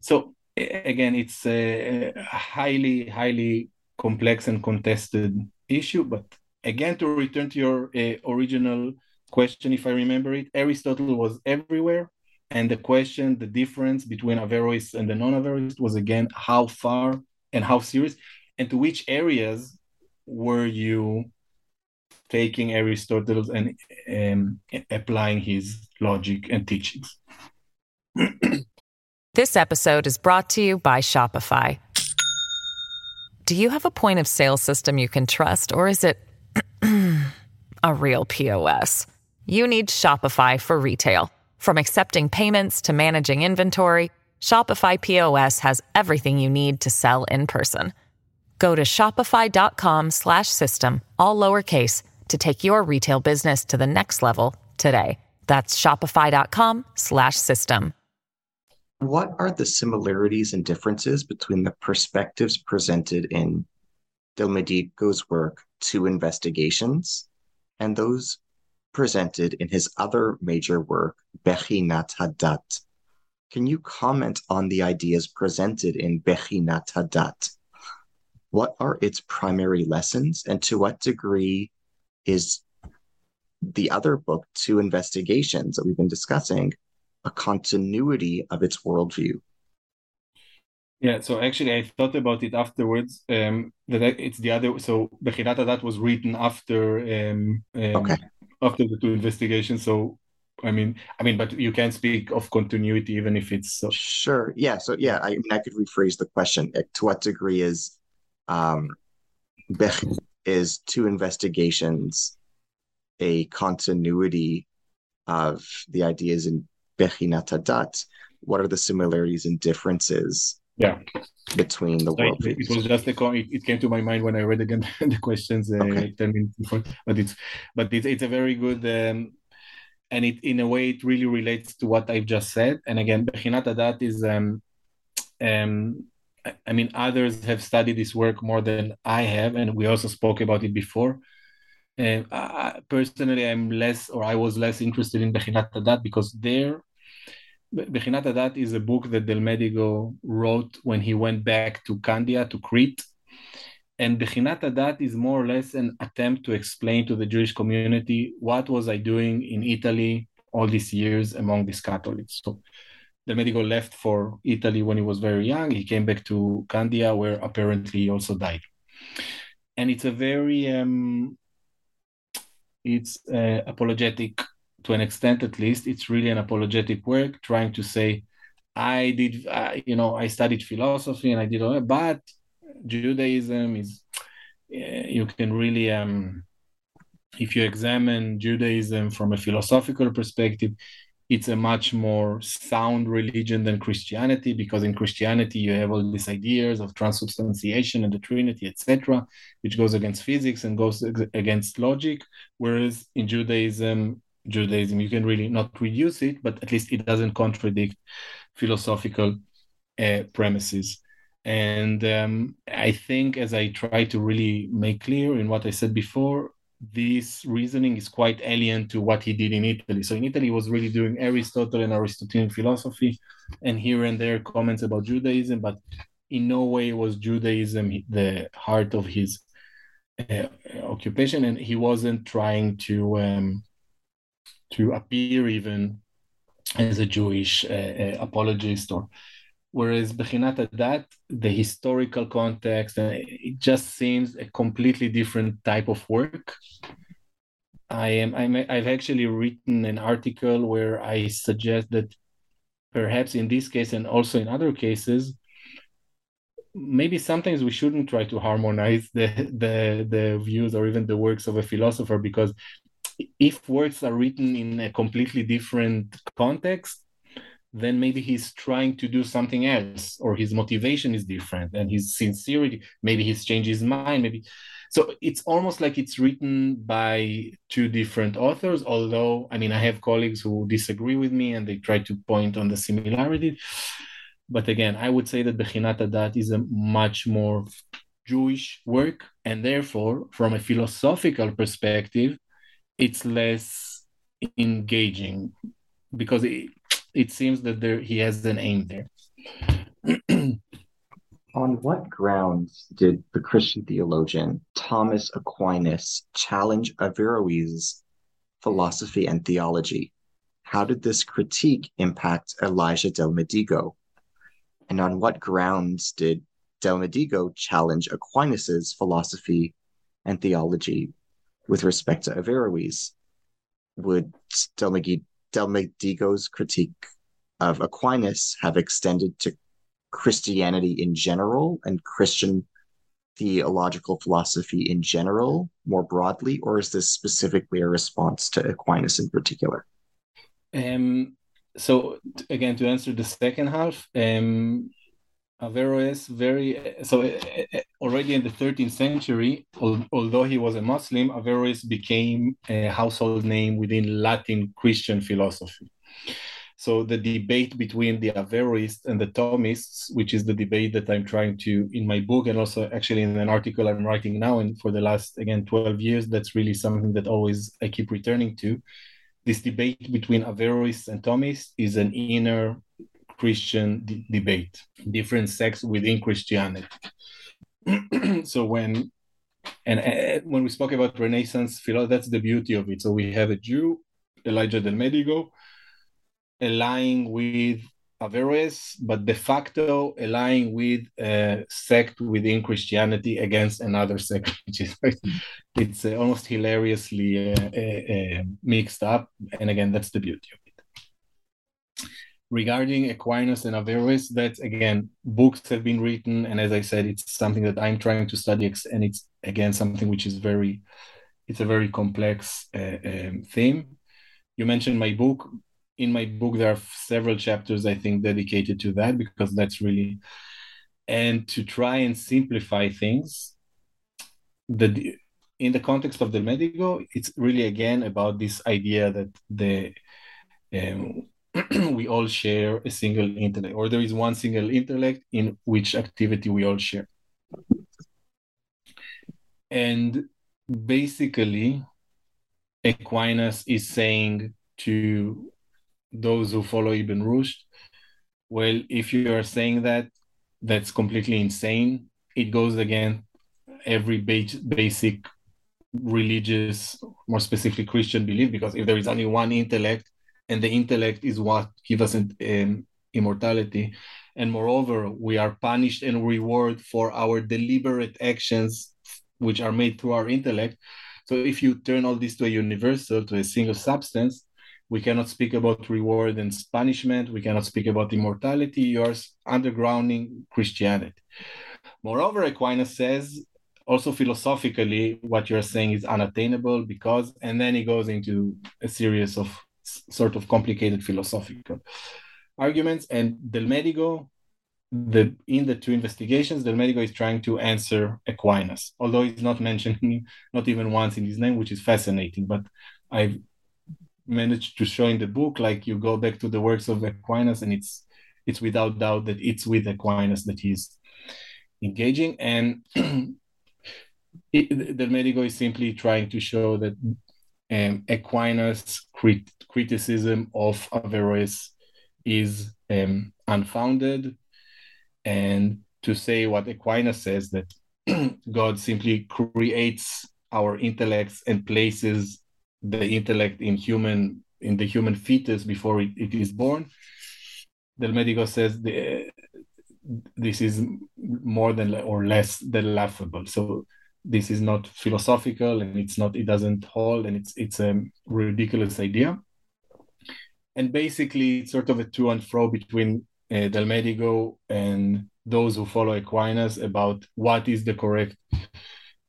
so again it's a highly highly complex and contested issue but again to return to your uh, original question if i remember it aristotle was everywhere and the question the difference between averroes and the non-averroes was again how far and how serious and to which areas were you taking Aristotle and um, applying his logic and teachings? this episode is brought to you by Shopify. Do you have a point of sale system you can trust, or is it a real POS? You need Shopify for retail. From accepting payments to managing inventory, Shopify POS has everything you need to sell in person. Go to shopify.com slash system, all lowercase, to take your retail business to the next level today. That's shopify.com slash system. What are the similarities and differences between the perspectives presented in Del Medigo's work, Two Investigations, and those presented in his other major work, Bechinat Hadat? Can you comment on the ideas presented in Bechinat Hadat? What are its primary lessons and to what degree is the other book two investigations that we've been discussing a continuity of its worldview yeah so actually i thought about it afterwards um that it's the other so Bechinat that was written after um, um okay. after the two investigations so I mean, I mean, but you can speak of continuity even if it's so. Sure. Yeah. So yeah, I mean, I could rephrase the question. To what degree is um, is two investigations a continuity of the ideas in Bechinat Hadat? What are the similarities and differences? Yeah, between the so It, it, was just a it, it, came to my mind when I read again the questions uh, okay. ten minutes before. But it's but it's it's a very good um, and it in a way it really relates to what I've just said. And again, Bechinat Hadat is um, um, I mean, others have studied this work more than I have, and we also spoke about it before. And I, personally, I'm less, or I was less interested in Bechinat Hadat because there, Bechinat Hadat is a book that Del Medigo wrote when he went back to Candia, to Crete. And Bechinat Hadat is more or less an attempt to explain to the Jewish community what was I doing in Italy all these years among these Catholics. So Del Medigo left for Italy when he was very young. He came back to Candia, where apparently he also died. And it's a very, um, it's uh, apologetic to an extent, at least. It's really an apologetic work, trying to say, I did, uh, you know, I studied philosophy and I did all that, but Judaism is, uh, you can really, um, if you examine Judaism from a philosophical perspective, it's a much more sound religion than Christianity because in Christianity you have all these ideas of transubstantiation and the Trinity, etc., which goes against physics and goes against logic. Whereas in Judaism, Judaism you can really not reduce it, but at least it doesn't contradict philosophical uh, premises. And um, I think, as I try to really make clear in what I said before, this reasoning is quite alien to what he did in Italy. So in Italy, he was really doing Aristotle and Aristotelian philosophy, and here and there comments about Judaism, but in no way was Judaism the heart of his uh, occupation, and he wasn't trying to um, to appear even as a Jewish uh, uh, apologist or whereas Bechinat Hadat, the historical context, uh, it just seems a completely different type of work. I am I'm, I've actually written an article where I suggest that perhaps in this case and also in other cases, maybe sometimes we shouldn't try to harmonize the the the views or even the works of a philosopher because if works are written in a completely different context then maybe he's trying to do something else or his motivation is different and his sincerity maybe he's changed his mind maybe. So it's almost like it's written by two different authors although i mean i have colleagues who disagree with me and they try to point on the similarity. But again, I would say that Bechinat Hadat is a much more Jewish work, and therefore, from a philosophical perspective, it's less engaging because it, it seems that there he has an aim there. On what grounds did the Christian theologian Thomas Aquinas challenge Averroes' philosophy and theology? How did this critique impact Elijah del Medigo? And on what grounds did del Medigo challenge Aquinas' philosophy and theology with respect to Averroes? Would del, del Medigo's critique of Aquinas have extended to Christianity in general and Christian theological philosophy in general, more broadly, or is this specifically a response to Aquinas in particular? Um, so again, to answer the second half, um, Averroes very so uh, uh, already in the 13th century, although he was a Muslim, Averroes became a household name within Latin Christian philosophy. So the debate between the Averroists and the Thomists, which is the debate that I'm trying to in my book and also actually in an article I'm writing now and for the last again 12 years, that's really something that always I keep returning to. This debate between Averroists and Thomists is an inner Christian d- debate, different sects within Christianity. so when and uh, when we spoke about Renaissance philosophy, that's the beauty of it. So we have a Jew, Elijah del Medigo, aligning with Averroes, but de facto aligning with a sect within Christianity against another sect, which is it's uh, almost hilariously uh, uh, uh, mixed up. And again, that's the beauty of it. Regarding Aquinas and Averroes, that again, books have been written, and as I said, it's something that I'm trying to study, and it's again something which is very, it's a very complex uh, um, theme. You mentioned my book in my book there are several chapters i think dedicated to that because that's really and to try and simplify things the in the context of del Medigo it's really again about this idea that the um, we all share a single intellect or there is one single intellect in which activity we all share and basically aquinas is saying to those who follow Ibn Rushd, well, if you are saying that, that's completely insane. It goes against every ba- basic religious, more specifically Christian belief, because if there is only one intellect, and the intellect is what gives us um, immortality, and moreover, we are punished and rewarded for our deliberate actions, which are made through our intellect. So if you turn all this to a universal, to a single substance, we cannot speak about reward and punishment. We cannot speak about immortality. You're undergrounding Christianity. Moreover, Aquinas says also philosophically what you're saying is unattainable because, and then he goes into a series of sort of complicated philosophical arguments. And Del Medigo, the in the two investigations, Del Medigo is trying to answer Aquinas, although he's not mentioning not even once in his name, which is fascinating. But I've managed to show in the book like you go back to the works of aquinas and it's it's without doubt that it's with aquinas that he's engaging and del medigo is simply trying to show that um, aquinas crit- criticism of averroes is um, unfounded and to say what aquinas says that god simply creates our intellects and places the intellect in human in the human fetus before it, it is born. Del Medigo says the, this is more than or less than laughable. So this is not philosophical and it's not it doesn't hold and it's it's a ridiculous idea. And basically, it's sort of a to and fro between uh, Del Medigo and those who follow Aquinas about what is the correct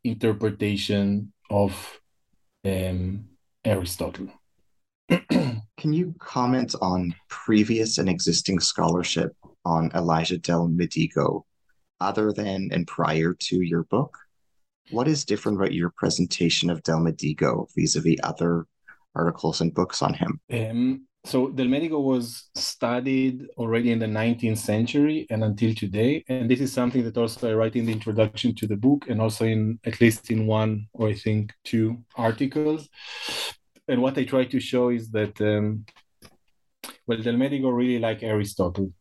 interpretation of um, Aristotle. Can you comment on previous and existing scholarship on Elijah del Medigo, other than and prior to your book? What is different about your presentation of del Medigo vis a vis other articles and books on him? Um, so Del Medigo was studied already in the 19th century and until today. And this is something that also I write in the introduction to the book and also in at least in one or I think two articles. And what I try to show is that, um, well, Del Medigo really liked Aristotle,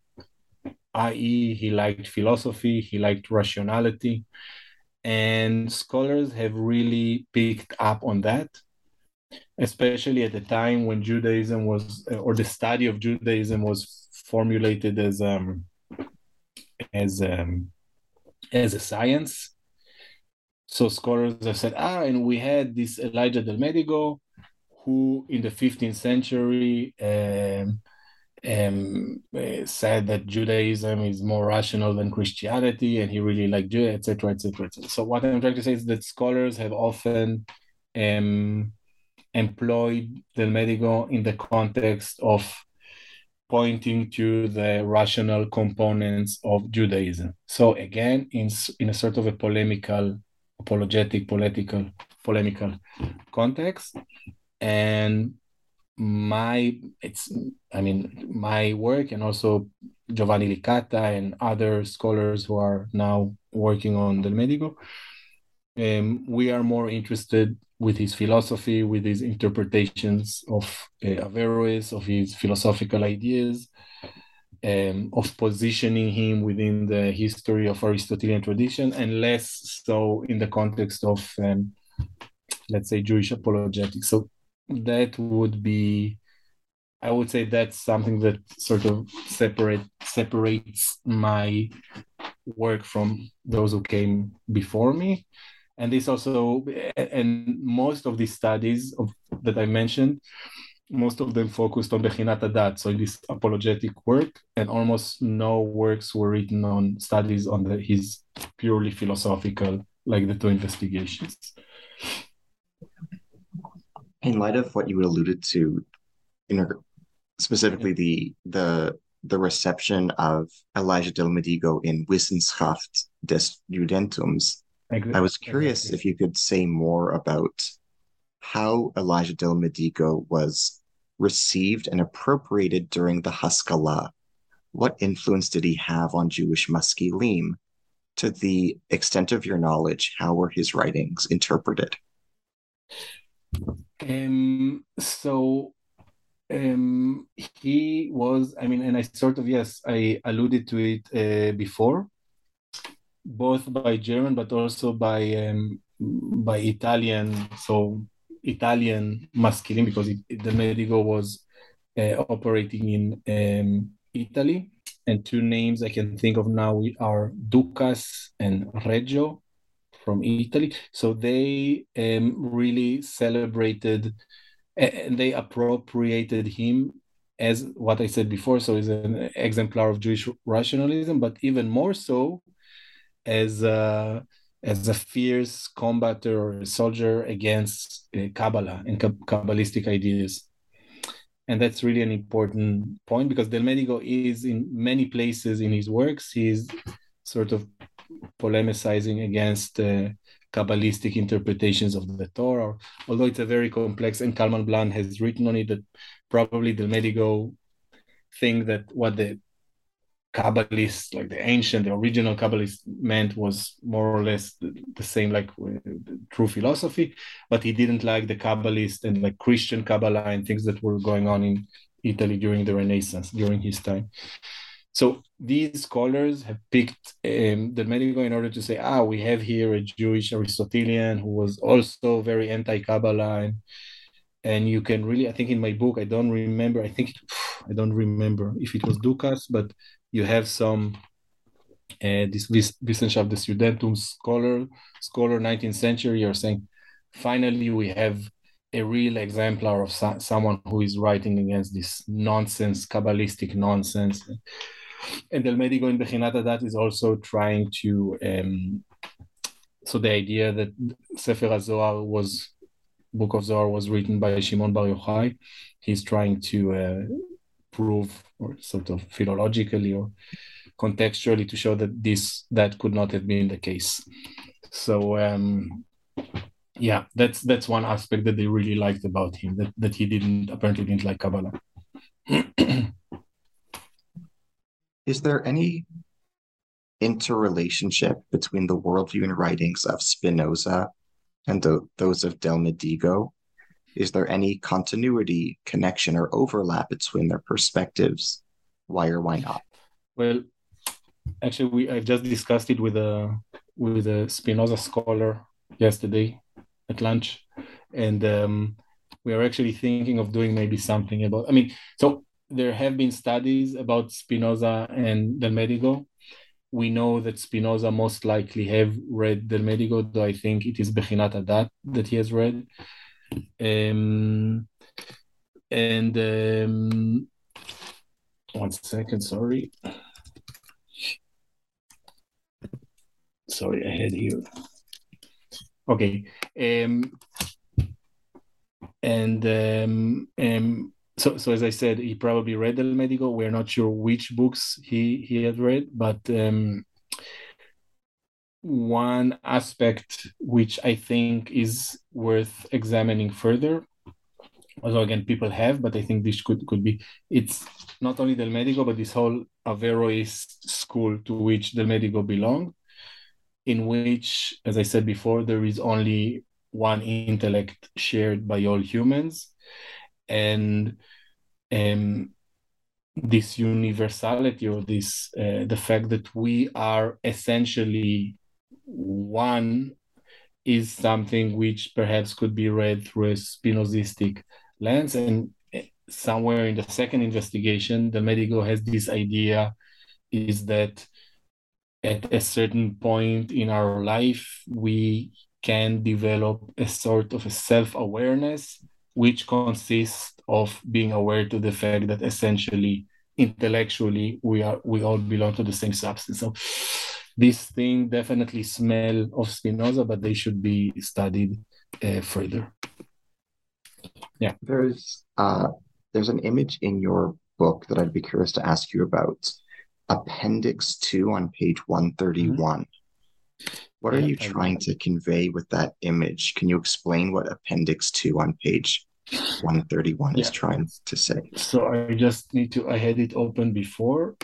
i.e., he liked philosophy, he liked rationality. And scholars have really picked up on that especially at the time when Judaism was, or the study of Judaism was formulated as um, as um, as a science. So scholars have said, ah, and we had this Elijah del Medigo, who in the 15th century um, um, uh, said that Judaism is more rational than Christianity, and he really liked Judaism, etc., etc. So what I'm trying to say is that scholars have often um, employed Del Medigo in the context of pointing to the rational components of Judaism. So again, in, in a sort of a polemical, apologetic, political, polemical context. And my it's I mean my work and also Giovanni Licata and other scholars who are now working on Del Medigo, um, we are more interested with his philosophy, with his interpretations of uh, Averroes, of his philosophical ideas, um, of positioning him within the history of Aristotelian tradition, and less so in the context of, um, let's say, Jewish apologetics. So that would be, I would say, that's something that sort of separate separates my work from those who came before me and this also and most of these studies of, that i mentioned most of them focused on Bechinat Hadat, so this apologetic work, and almost no works were written on studies on the, his purely philosophical, like the two investigations. In light of what you alluded to, in specifically the the the reception of Elijah Del Medigo in Wissenschaft des Judentums, I was curious if you could say more about how Elijah Del Medigo was received and appropriated during the Haskalah. What influence did he have on Jewish maskilim? To the extent of your knowledge, how were his writings interpreted? Um, so um, he was, I mean, and I sort of, yes, I alluded to it uh, before both by German but also by um, by Italian. So Italian maskilim because it, the Medigo was uh, operating in um, Italy, and two names I can think of now are Ducas and Reggio from Italy. So they um, really celebrated and they appropriated him as what I said before. So he's an exemplar of Jewish rationalism, but even more so as a as a fierce combator or a soldier against uh, Kabbalah and Kabbalistic ideas. And that's really an important point because Del Medigo is in many places in his works, he's sort of polemicizing against uh, Kabbalistic interpretations of the Torah, although it's a very complex, and Kalman Bland has written on it that probably Del Medigo think that what the Kabbalists, like the ancient, the original Kabbalists meant was more or less the, the same like true philosophy, but he didn't like the Kabbalist and like Christian Kabbalah and things that were going on in Italy during the Renaissance, during his time. So these scholars have picked um, Del Medigo in order to say, ah, we have here a Jewish Aristotelian who was also very anti-Kabbalah and and you can really i think in my book i don't remember i think i don't remember if it was ducas but you have some uh, this Wissenschaft des Judentum scholar, scholar 19th century, you're saying, finally we have a real exemplar of so- someone who is writing against this nonsense, Kabbalistic nonsense. And Del Medigo in Bechinat Hadat is also trying to, um, so the idea that Sefer HaZohar was, Book of Zohar was written by Shimon Bar Yochai, he's trying to uh, prove or sort of philologically or contextually to show that this that could not have been the case. So um yeah that's that's one aspect that they really liked about him that, that he didn't apparently didn't like kabbalah Is there any interrelationship between the worldview and writings of Spinoza and the, those of Del Medigo? Is there any continuity, connection, or overlap between their perspectives? Why or why not? Well, actually, we I've just discussed it with a with a Spinoza scholar yesterday at lunch, and um, we are actually thinking of doing maybe something about. I mean, so there have been studies about Spinoza and Del Medigo. We know that Spinoza most likely have read Del Medigo, though I think it is Bechinat Hadat that he has read. Um, and um, one second, sorry. Sorry, I had here. Okay. Um, and um, um, so, so as I said, he probably read Del Medigo. We're not sure which books he he had read, but um, one aspect which I think is worth examining further, although again people have, but I think this could could be it's not only Del Medigo, but this whole Averroist school to which Del Medigo belonged, in which, as I said before, there is only one intellect shared by all humans and um, this universality or this uh, the fact that we are essentially one is something which perhaps could be read through a spinozistic lens. And uh, somewhere in the second investigation Del Medigo has this idea is that at a certain point in our life we can develop a sort of a self-awareness which consists of being aware to the fact that essentially intellectually we are we all belong to the same substance. So this thing definitely smell of spinoza but they should be studied uh, further. Yeah. There's uh there's an image in your book that i'd be curious to ask you about. Appendix 2 on page 131 mm-hmm. What are you trying to convey with that image can you explain what appendix 2 on page 131 yeah. is trying to say. So I just need to, I had it open before.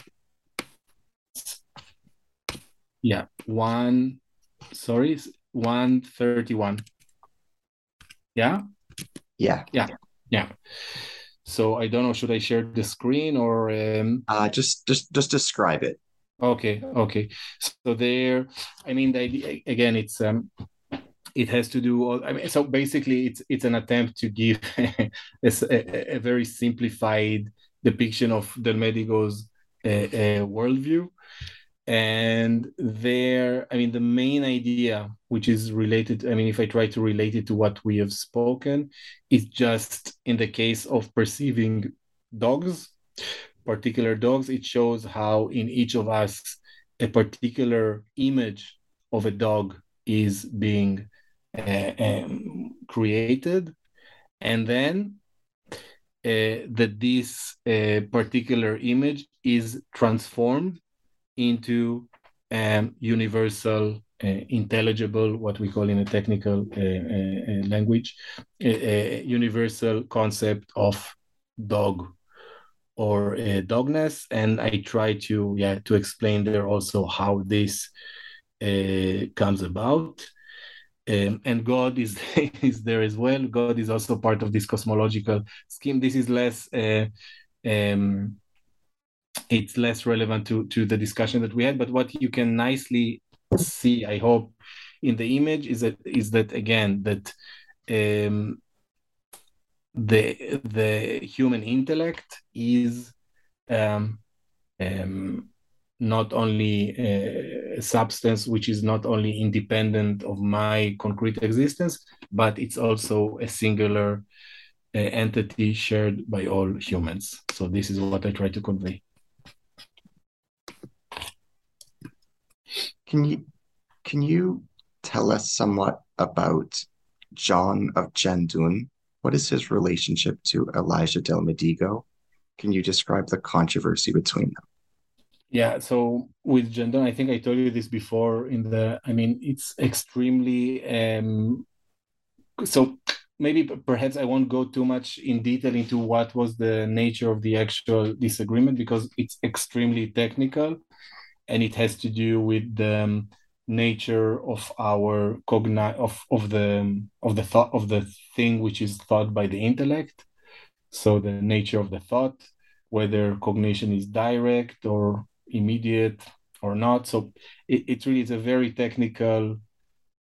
Yeah, one, sorry, 131. Yeah? Yeah. Yeah. Yeah. So I don't know, should I share the screen or? Um... Uh, just, just, just describe it. Okay. Okay. So there, I mean, the idea, again, it's, um, it has to do I mean, so basically it's it's an attempt to give a, a, a, very simplified depiction of Del Medigo's uh, uh, worldview and there i mean the main idea which is related i mean if i try to relate it to what we have spoken is just in the case of perceiving dogs particular dogs it shows how in each of us a particular image of a dog is being uh, um, created, and then uh, that this uh, particular image is transformed into um, universal, uh, intelligible, what we call in a technical uh, uh, language, a, universal concept of dog or dogness. And I try to yeah to explain there also how this comes about. Um, and God is is there as well. God is also part of this cosmological scheme. This is less uh, um, it's less relevant to to the discussion that we had. But what you can nicely see, I hope, in the image is that is that again that um, the the human intellect is um, um, not only a substance which is not only independent of my concrete existence, but it's also a singular uh, entity shared by all humans. So this is what I try to convey. Can you can you tell us somewhat about John of Jandun? What is his relationship to Elijah del Medigo? Can you describe the controversy between them? Yeah, so with Jandun, I think I told you this before in the I mean it's extremely um so maybe perhaps I won't go too much in detail into what was the nature of the actual disagreement because it's extremely technical and it has to do with the um, nature of our cogni of of the of the thought of the thing which is thought by the intellect so the nature of the thought whether cognition is direct or immediate or not so it, it really is a very technical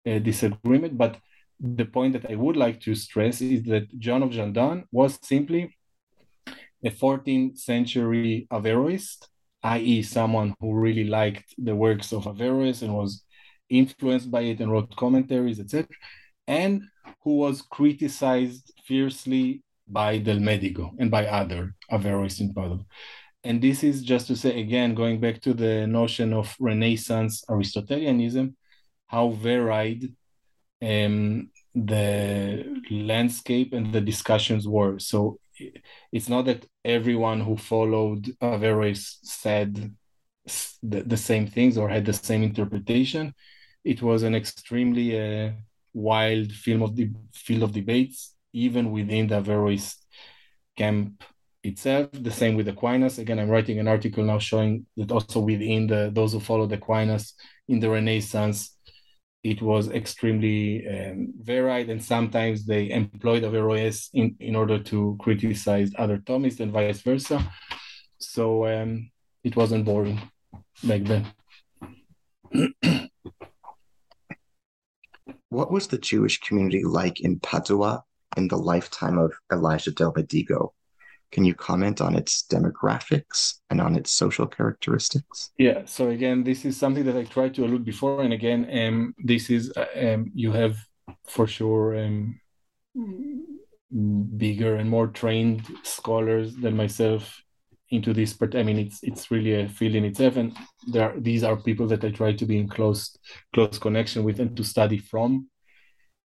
uh, disagreement but the point that i would like to stress is that john of jandun was simply a 14th century averroist i.e., someone who really liked the works of Averroes and was influenced by it and wrote commentaries, etc., and who was criticized fiercely by Del Medigo and by other Averroists in Padua. And this is just to say, again, going back to the notion of Renaissance Aristotelianism, how varied um, the landscape and the discussions were. So it's not that everyone who followed Averroes said the, the same things or had the same interpretation it was an extremely uh, wild film of field of debates, even within the Averroist camp itself. The same with Aquinas. Again, I'm writing an article now showing that also within the those who followed Aquinas in the Renaissance, it was extremely um, varied, and sometimes they employed Averroes in, in order to criticize other Thomists and vice versa. So um, it wasn't boring back then. What was the Jewish community like in Padua in the lifetime of Elijah Del? Can you comment on its demographics and on its social characteristics? Yeah. So again, this is something that I tried to allude before, and again, um, this is uh, um, you have for sure um, bigger and more trained scholars than myself into this but i mean it's it's really a field in itself and there are, these are people that i try to be in close close connection with and to study from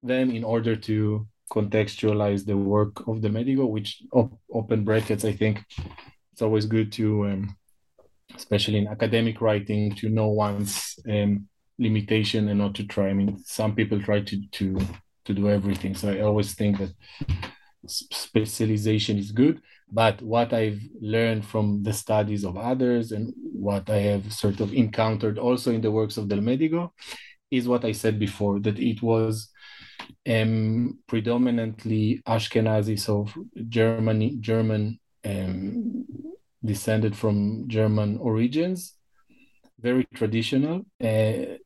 them in order to contextualize the work of Del Medigo which op- open brackets i think it's always good to um, especially in academic writing to know one's um, limitation and not to try. I mean some people try to to to do everything. So i always think that specialization is good but what i've learned from the studies of others and what i have sort of encountered also in the works of del medigo is what i said before that it was um, predominantly ashkenazi so germany german um, descended from german origins very traditional uh,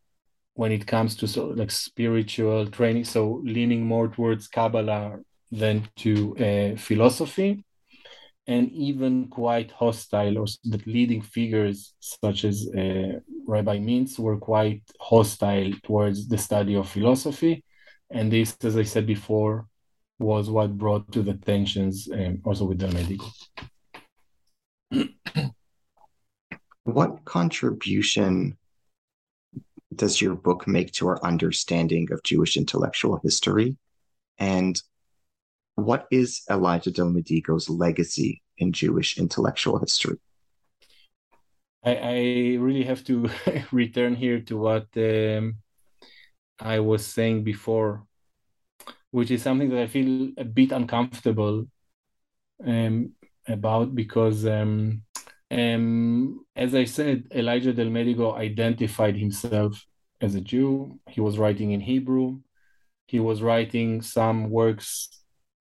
when it comes to sort of like spiritual training so leaning more towards kabbalah than to uh, philosophy and even quite hostile or the leading figures such as uh, rabbi mintz were quite hostile towards the study of philosophy. And this as i said before was what brought to the tensions um, also with Del Medigo. What contribution does your book make to our understanding of jewish intellectual history? And what is Elijah Del Medigo's legacy in Jewish intellectual history? I, I really have to return here to what um, I was saying before, which is something that I feel a bit uncomfortable um, about because, um, um, as I said, Elijah Del Medigo identified himself as a Jew. He was writing in Hebrew. He was writing some works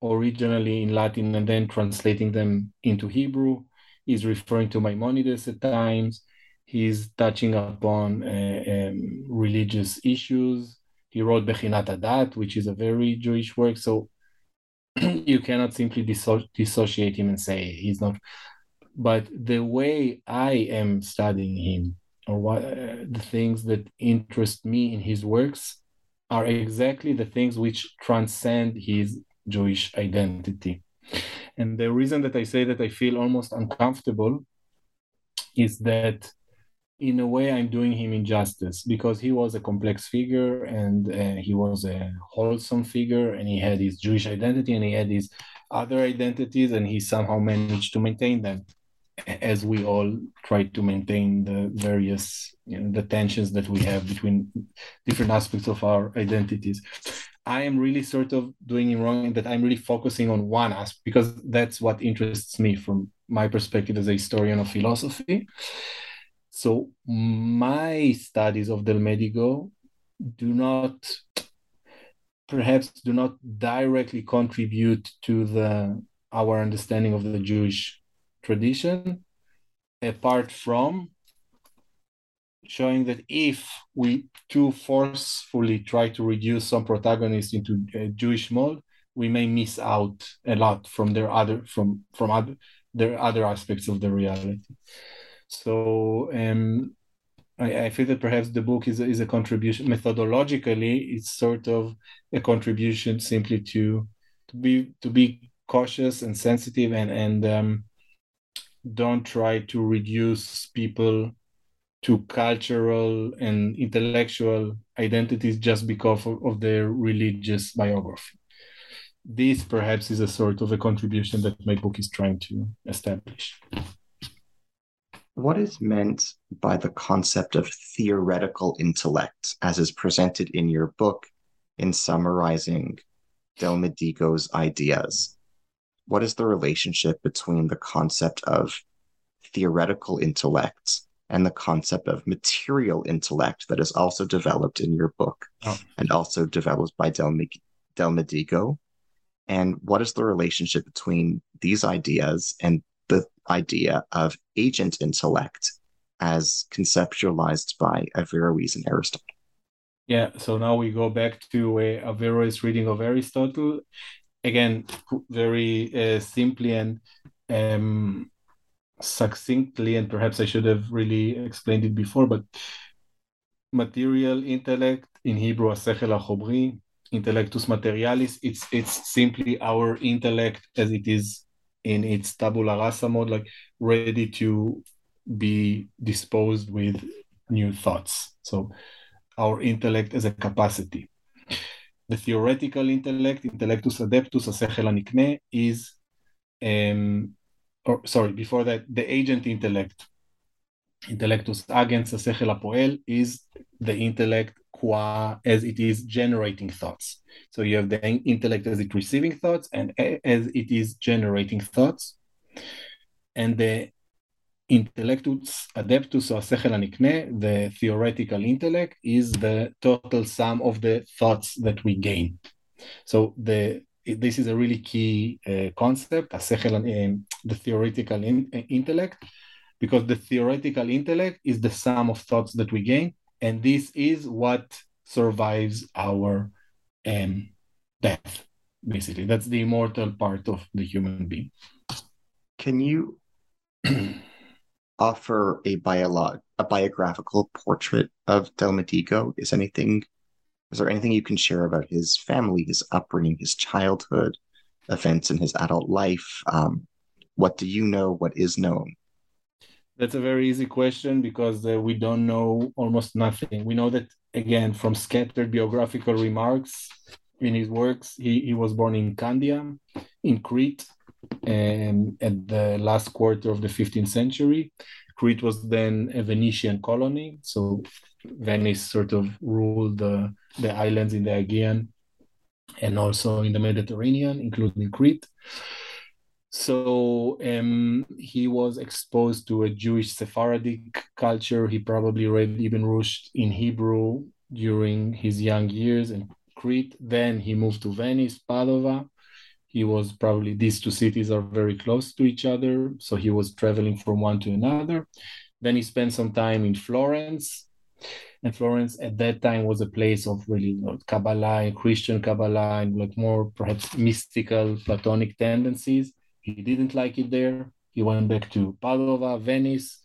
originally in Latin and then translating them into Hebrew. He's referring to Maimonides at times. He's touching upon uh, um, religious issues. He wrote Bechinat Hadat, which is a very Jewish work. So you cannot simply disso- dissociate him and say he's not. But the way I am studying him, or what uh, the things that interest me in his works, are exactly the things which transcend his Jewish identity. And the reason that I say that I feel almost uncomfortable is that in a way I'm doing him injustice because he was a complex figure and uh, he was a wholesome figure and he had his Jewish identity and he had his other identities and he somehow managed to maintain them as we all try to maintain the various you know the tensions that we have between different aspects of our identities I am really sort of doing it wrong in that I'm really focusing on one aspect because that's what interests me from my perspective as a historian of philosophy. So my studies of Del Delmedigo do not perhaps do not directly contribute to the our understanding of the Jewish tradition, apart from showing that if we too forcefully try to reduce some protagonists into a Jewish mold, we may miss out a lot from their other from from other their other aspects of the reality. So um, I, I feel that perhaps the book is a, is a contribution methodologically. It's sort of a contribution simply to to be to be cautious and sensitive and and um, don't try to reduce people to cultural and intellectual identities just because of, of their religious biography. This perhaps is a sort of a contribution that my book is trying to establish. What is meant by the concept of theoretical intellect as is presented in your book in summarizing Del Delmedigo's ideas? What is the relationship between the concept of theoretical intellect and the concept of material intellect that is also developed in your book oh. and also developed by Del, Delmedigo? And what is the relationship between these ideas and the idea of agent intellect as conceptualized by Averroes and Aristotle? Yeah, so now we go back to uh, Averroes' reading of Aristotle. Again, very uh, simply and um, succinctly, and perhaps I should have really explained it before, but material intellect in Hebrew, intellectus materialis, it's it's simply our intellect as it is in its tabula rasa mode, like ready to be disposed with new thoughts. So our intellect as a capacity. The theoretical intellect, intellectus adeptus, asechel anikne, is um, or sorry, before that, the agent intellect, intellectus agens, the sechel apoel, is the intellect qua as it is generating thoughts. So you have the intellect as it receiving thoughts and as it is generating thoughts. And the intellectus adeptus or sechel anikne, the theoretical intellect, is the total sum of the thoughts that we gain. So the this is a really key uh, concept, um, the theoretical in, uh, intellect, because the theoretical intellect is the sum of thoughts that we gain, and this is what survives our um, death. Basically, that's the immortal part of the human being. Can you offer a biolog- a biographical portrait of Del Delmedigo? Is anything is there anything you can share about his family, his upbringing, his childhood, events in his adult life? Um, what do you know? What is known? That's a very easy question because uh, we don't know almost nothing. We know that, again, from scattered biographical remarks in his works, he, he was born in Candia, in Crete, and at the last quarter of the 15th century. Crete was then a Venetian colony. So Venice sort of ruled the, the islands in the Aegean and also in the Mediterranean, including Crete. So um, he was exposed to a Jewish Sephardic culture. He probably read Ibn Rushd in Hebrew during his young years in Crete. Then he moved to Venice, Padova. He was probably these two cities are very close to each other, so he was traveling from one to another. Then he spent some time in Florence, and Florence at that time was a place of really know, Kabbalah Christian Kabbalah and like more perhaps mystical Platonic tendencies. He didn't like it there. He went back to Padova, Venice,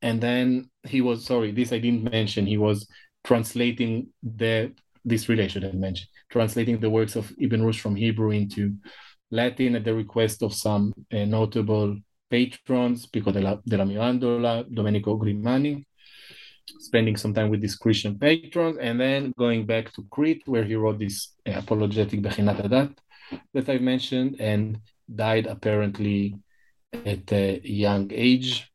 and then he was sorry, this I didn't mention. He was translating the this really I mentioned translating the works of Ibn Rushd from Hebrew into Latin at the request of some uh, notable patrons, Pico della, della Mirandola, Domenico Grimani, spending some time with these Christian patrons, and then going back to Crete, where he wrote this apologetic Bechinat Hadat that I've mentioned, and died apparently at a young age,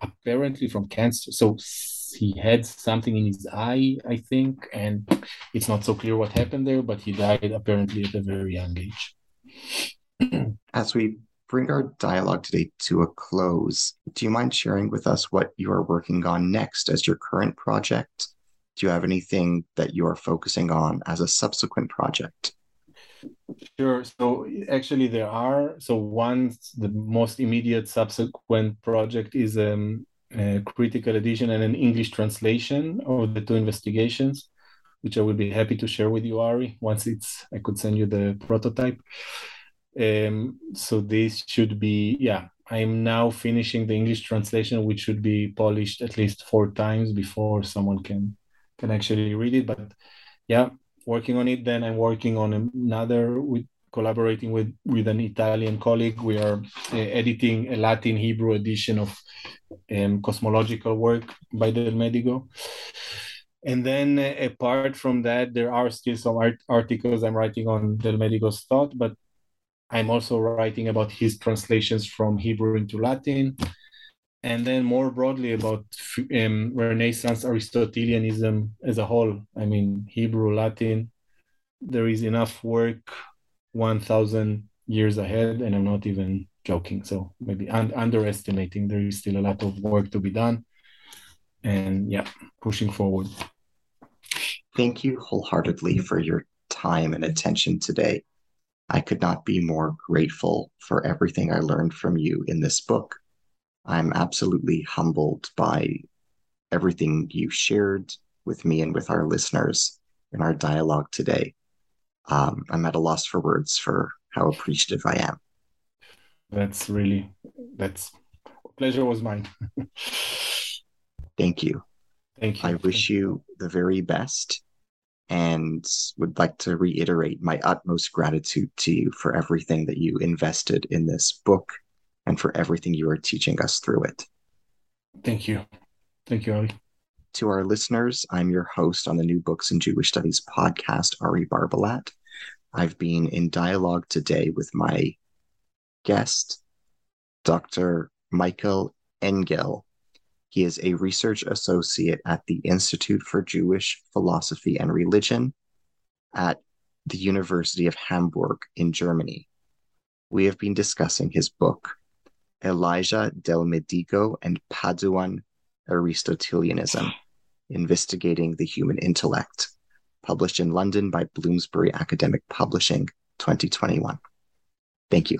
apparently from cancer. So he had something in his eye, I think, and it's not so clear what happened there, but he died apparently at a very young age. As we bring our dialogue today to a close, do you mind sharing with us what you are working on next as your current project? Do you have anything that you are focusing on as a subsequent project? Sure. So actually, there are. So one, the most immediate subsequent project is um, a critical edition and an English translation of the two investigations, which I will be happy to share with you, Ari. Once it's, I could send you the prototype. Um, so this should be, yeah. I'm now finishing the English translation, which should be polished at least four times before someone can can actually read it. But yeah, working on it. Then I'm working on another with collaborating with with an Italian colleague. We are uh, editing a Latin Hebrew edition of um, cosmological work by Del Medigo. And then uh, apart from that, there are still some art- articles I'm writing on Del Medigo's thought, but I'm also writing about his translations from Hebrew into Latin and then more broadly about um, Renaissance Aristotelianism as a whole. I mean, Hebrew, Latin, there is enough work 1,000 years ahead, and I'm not even joking. So maybe un- underestimating, there is still a lot of work to be done. And yeah, pushing forward. Thank you wholeheartedly for your time and attention today. I could not be more grateful for everything I learned from you in this book I'm absolutely humbled by everything you shared with me and with our listeners in our dialogue today. Um, I'm at a loss for words for how appreciative I am. That's really that's pleasure was mine. Thank you. Thank you. I wish you the very best and would like to reiterate my utmost gratitude to you for everything that you invested in this book and for everything you are teaching us through it. Thank you. Thank you, Ari. To our listeners, I'm your host on the New Books in Jewish Studies podcast, Ari Barbalat. I've been in dialogue today with my guest, Dr. Michael Engel. He is a research associate at the Institute for Jewish Philosophy and Religion at the University of Hamburg in Germany. We have been discussing his book, Elijah Del Medigo and Paduan Aristotelianism, Investigating the Human Intellect, published in London by Bloomsbury Academic Publishing, 2021. Thank you.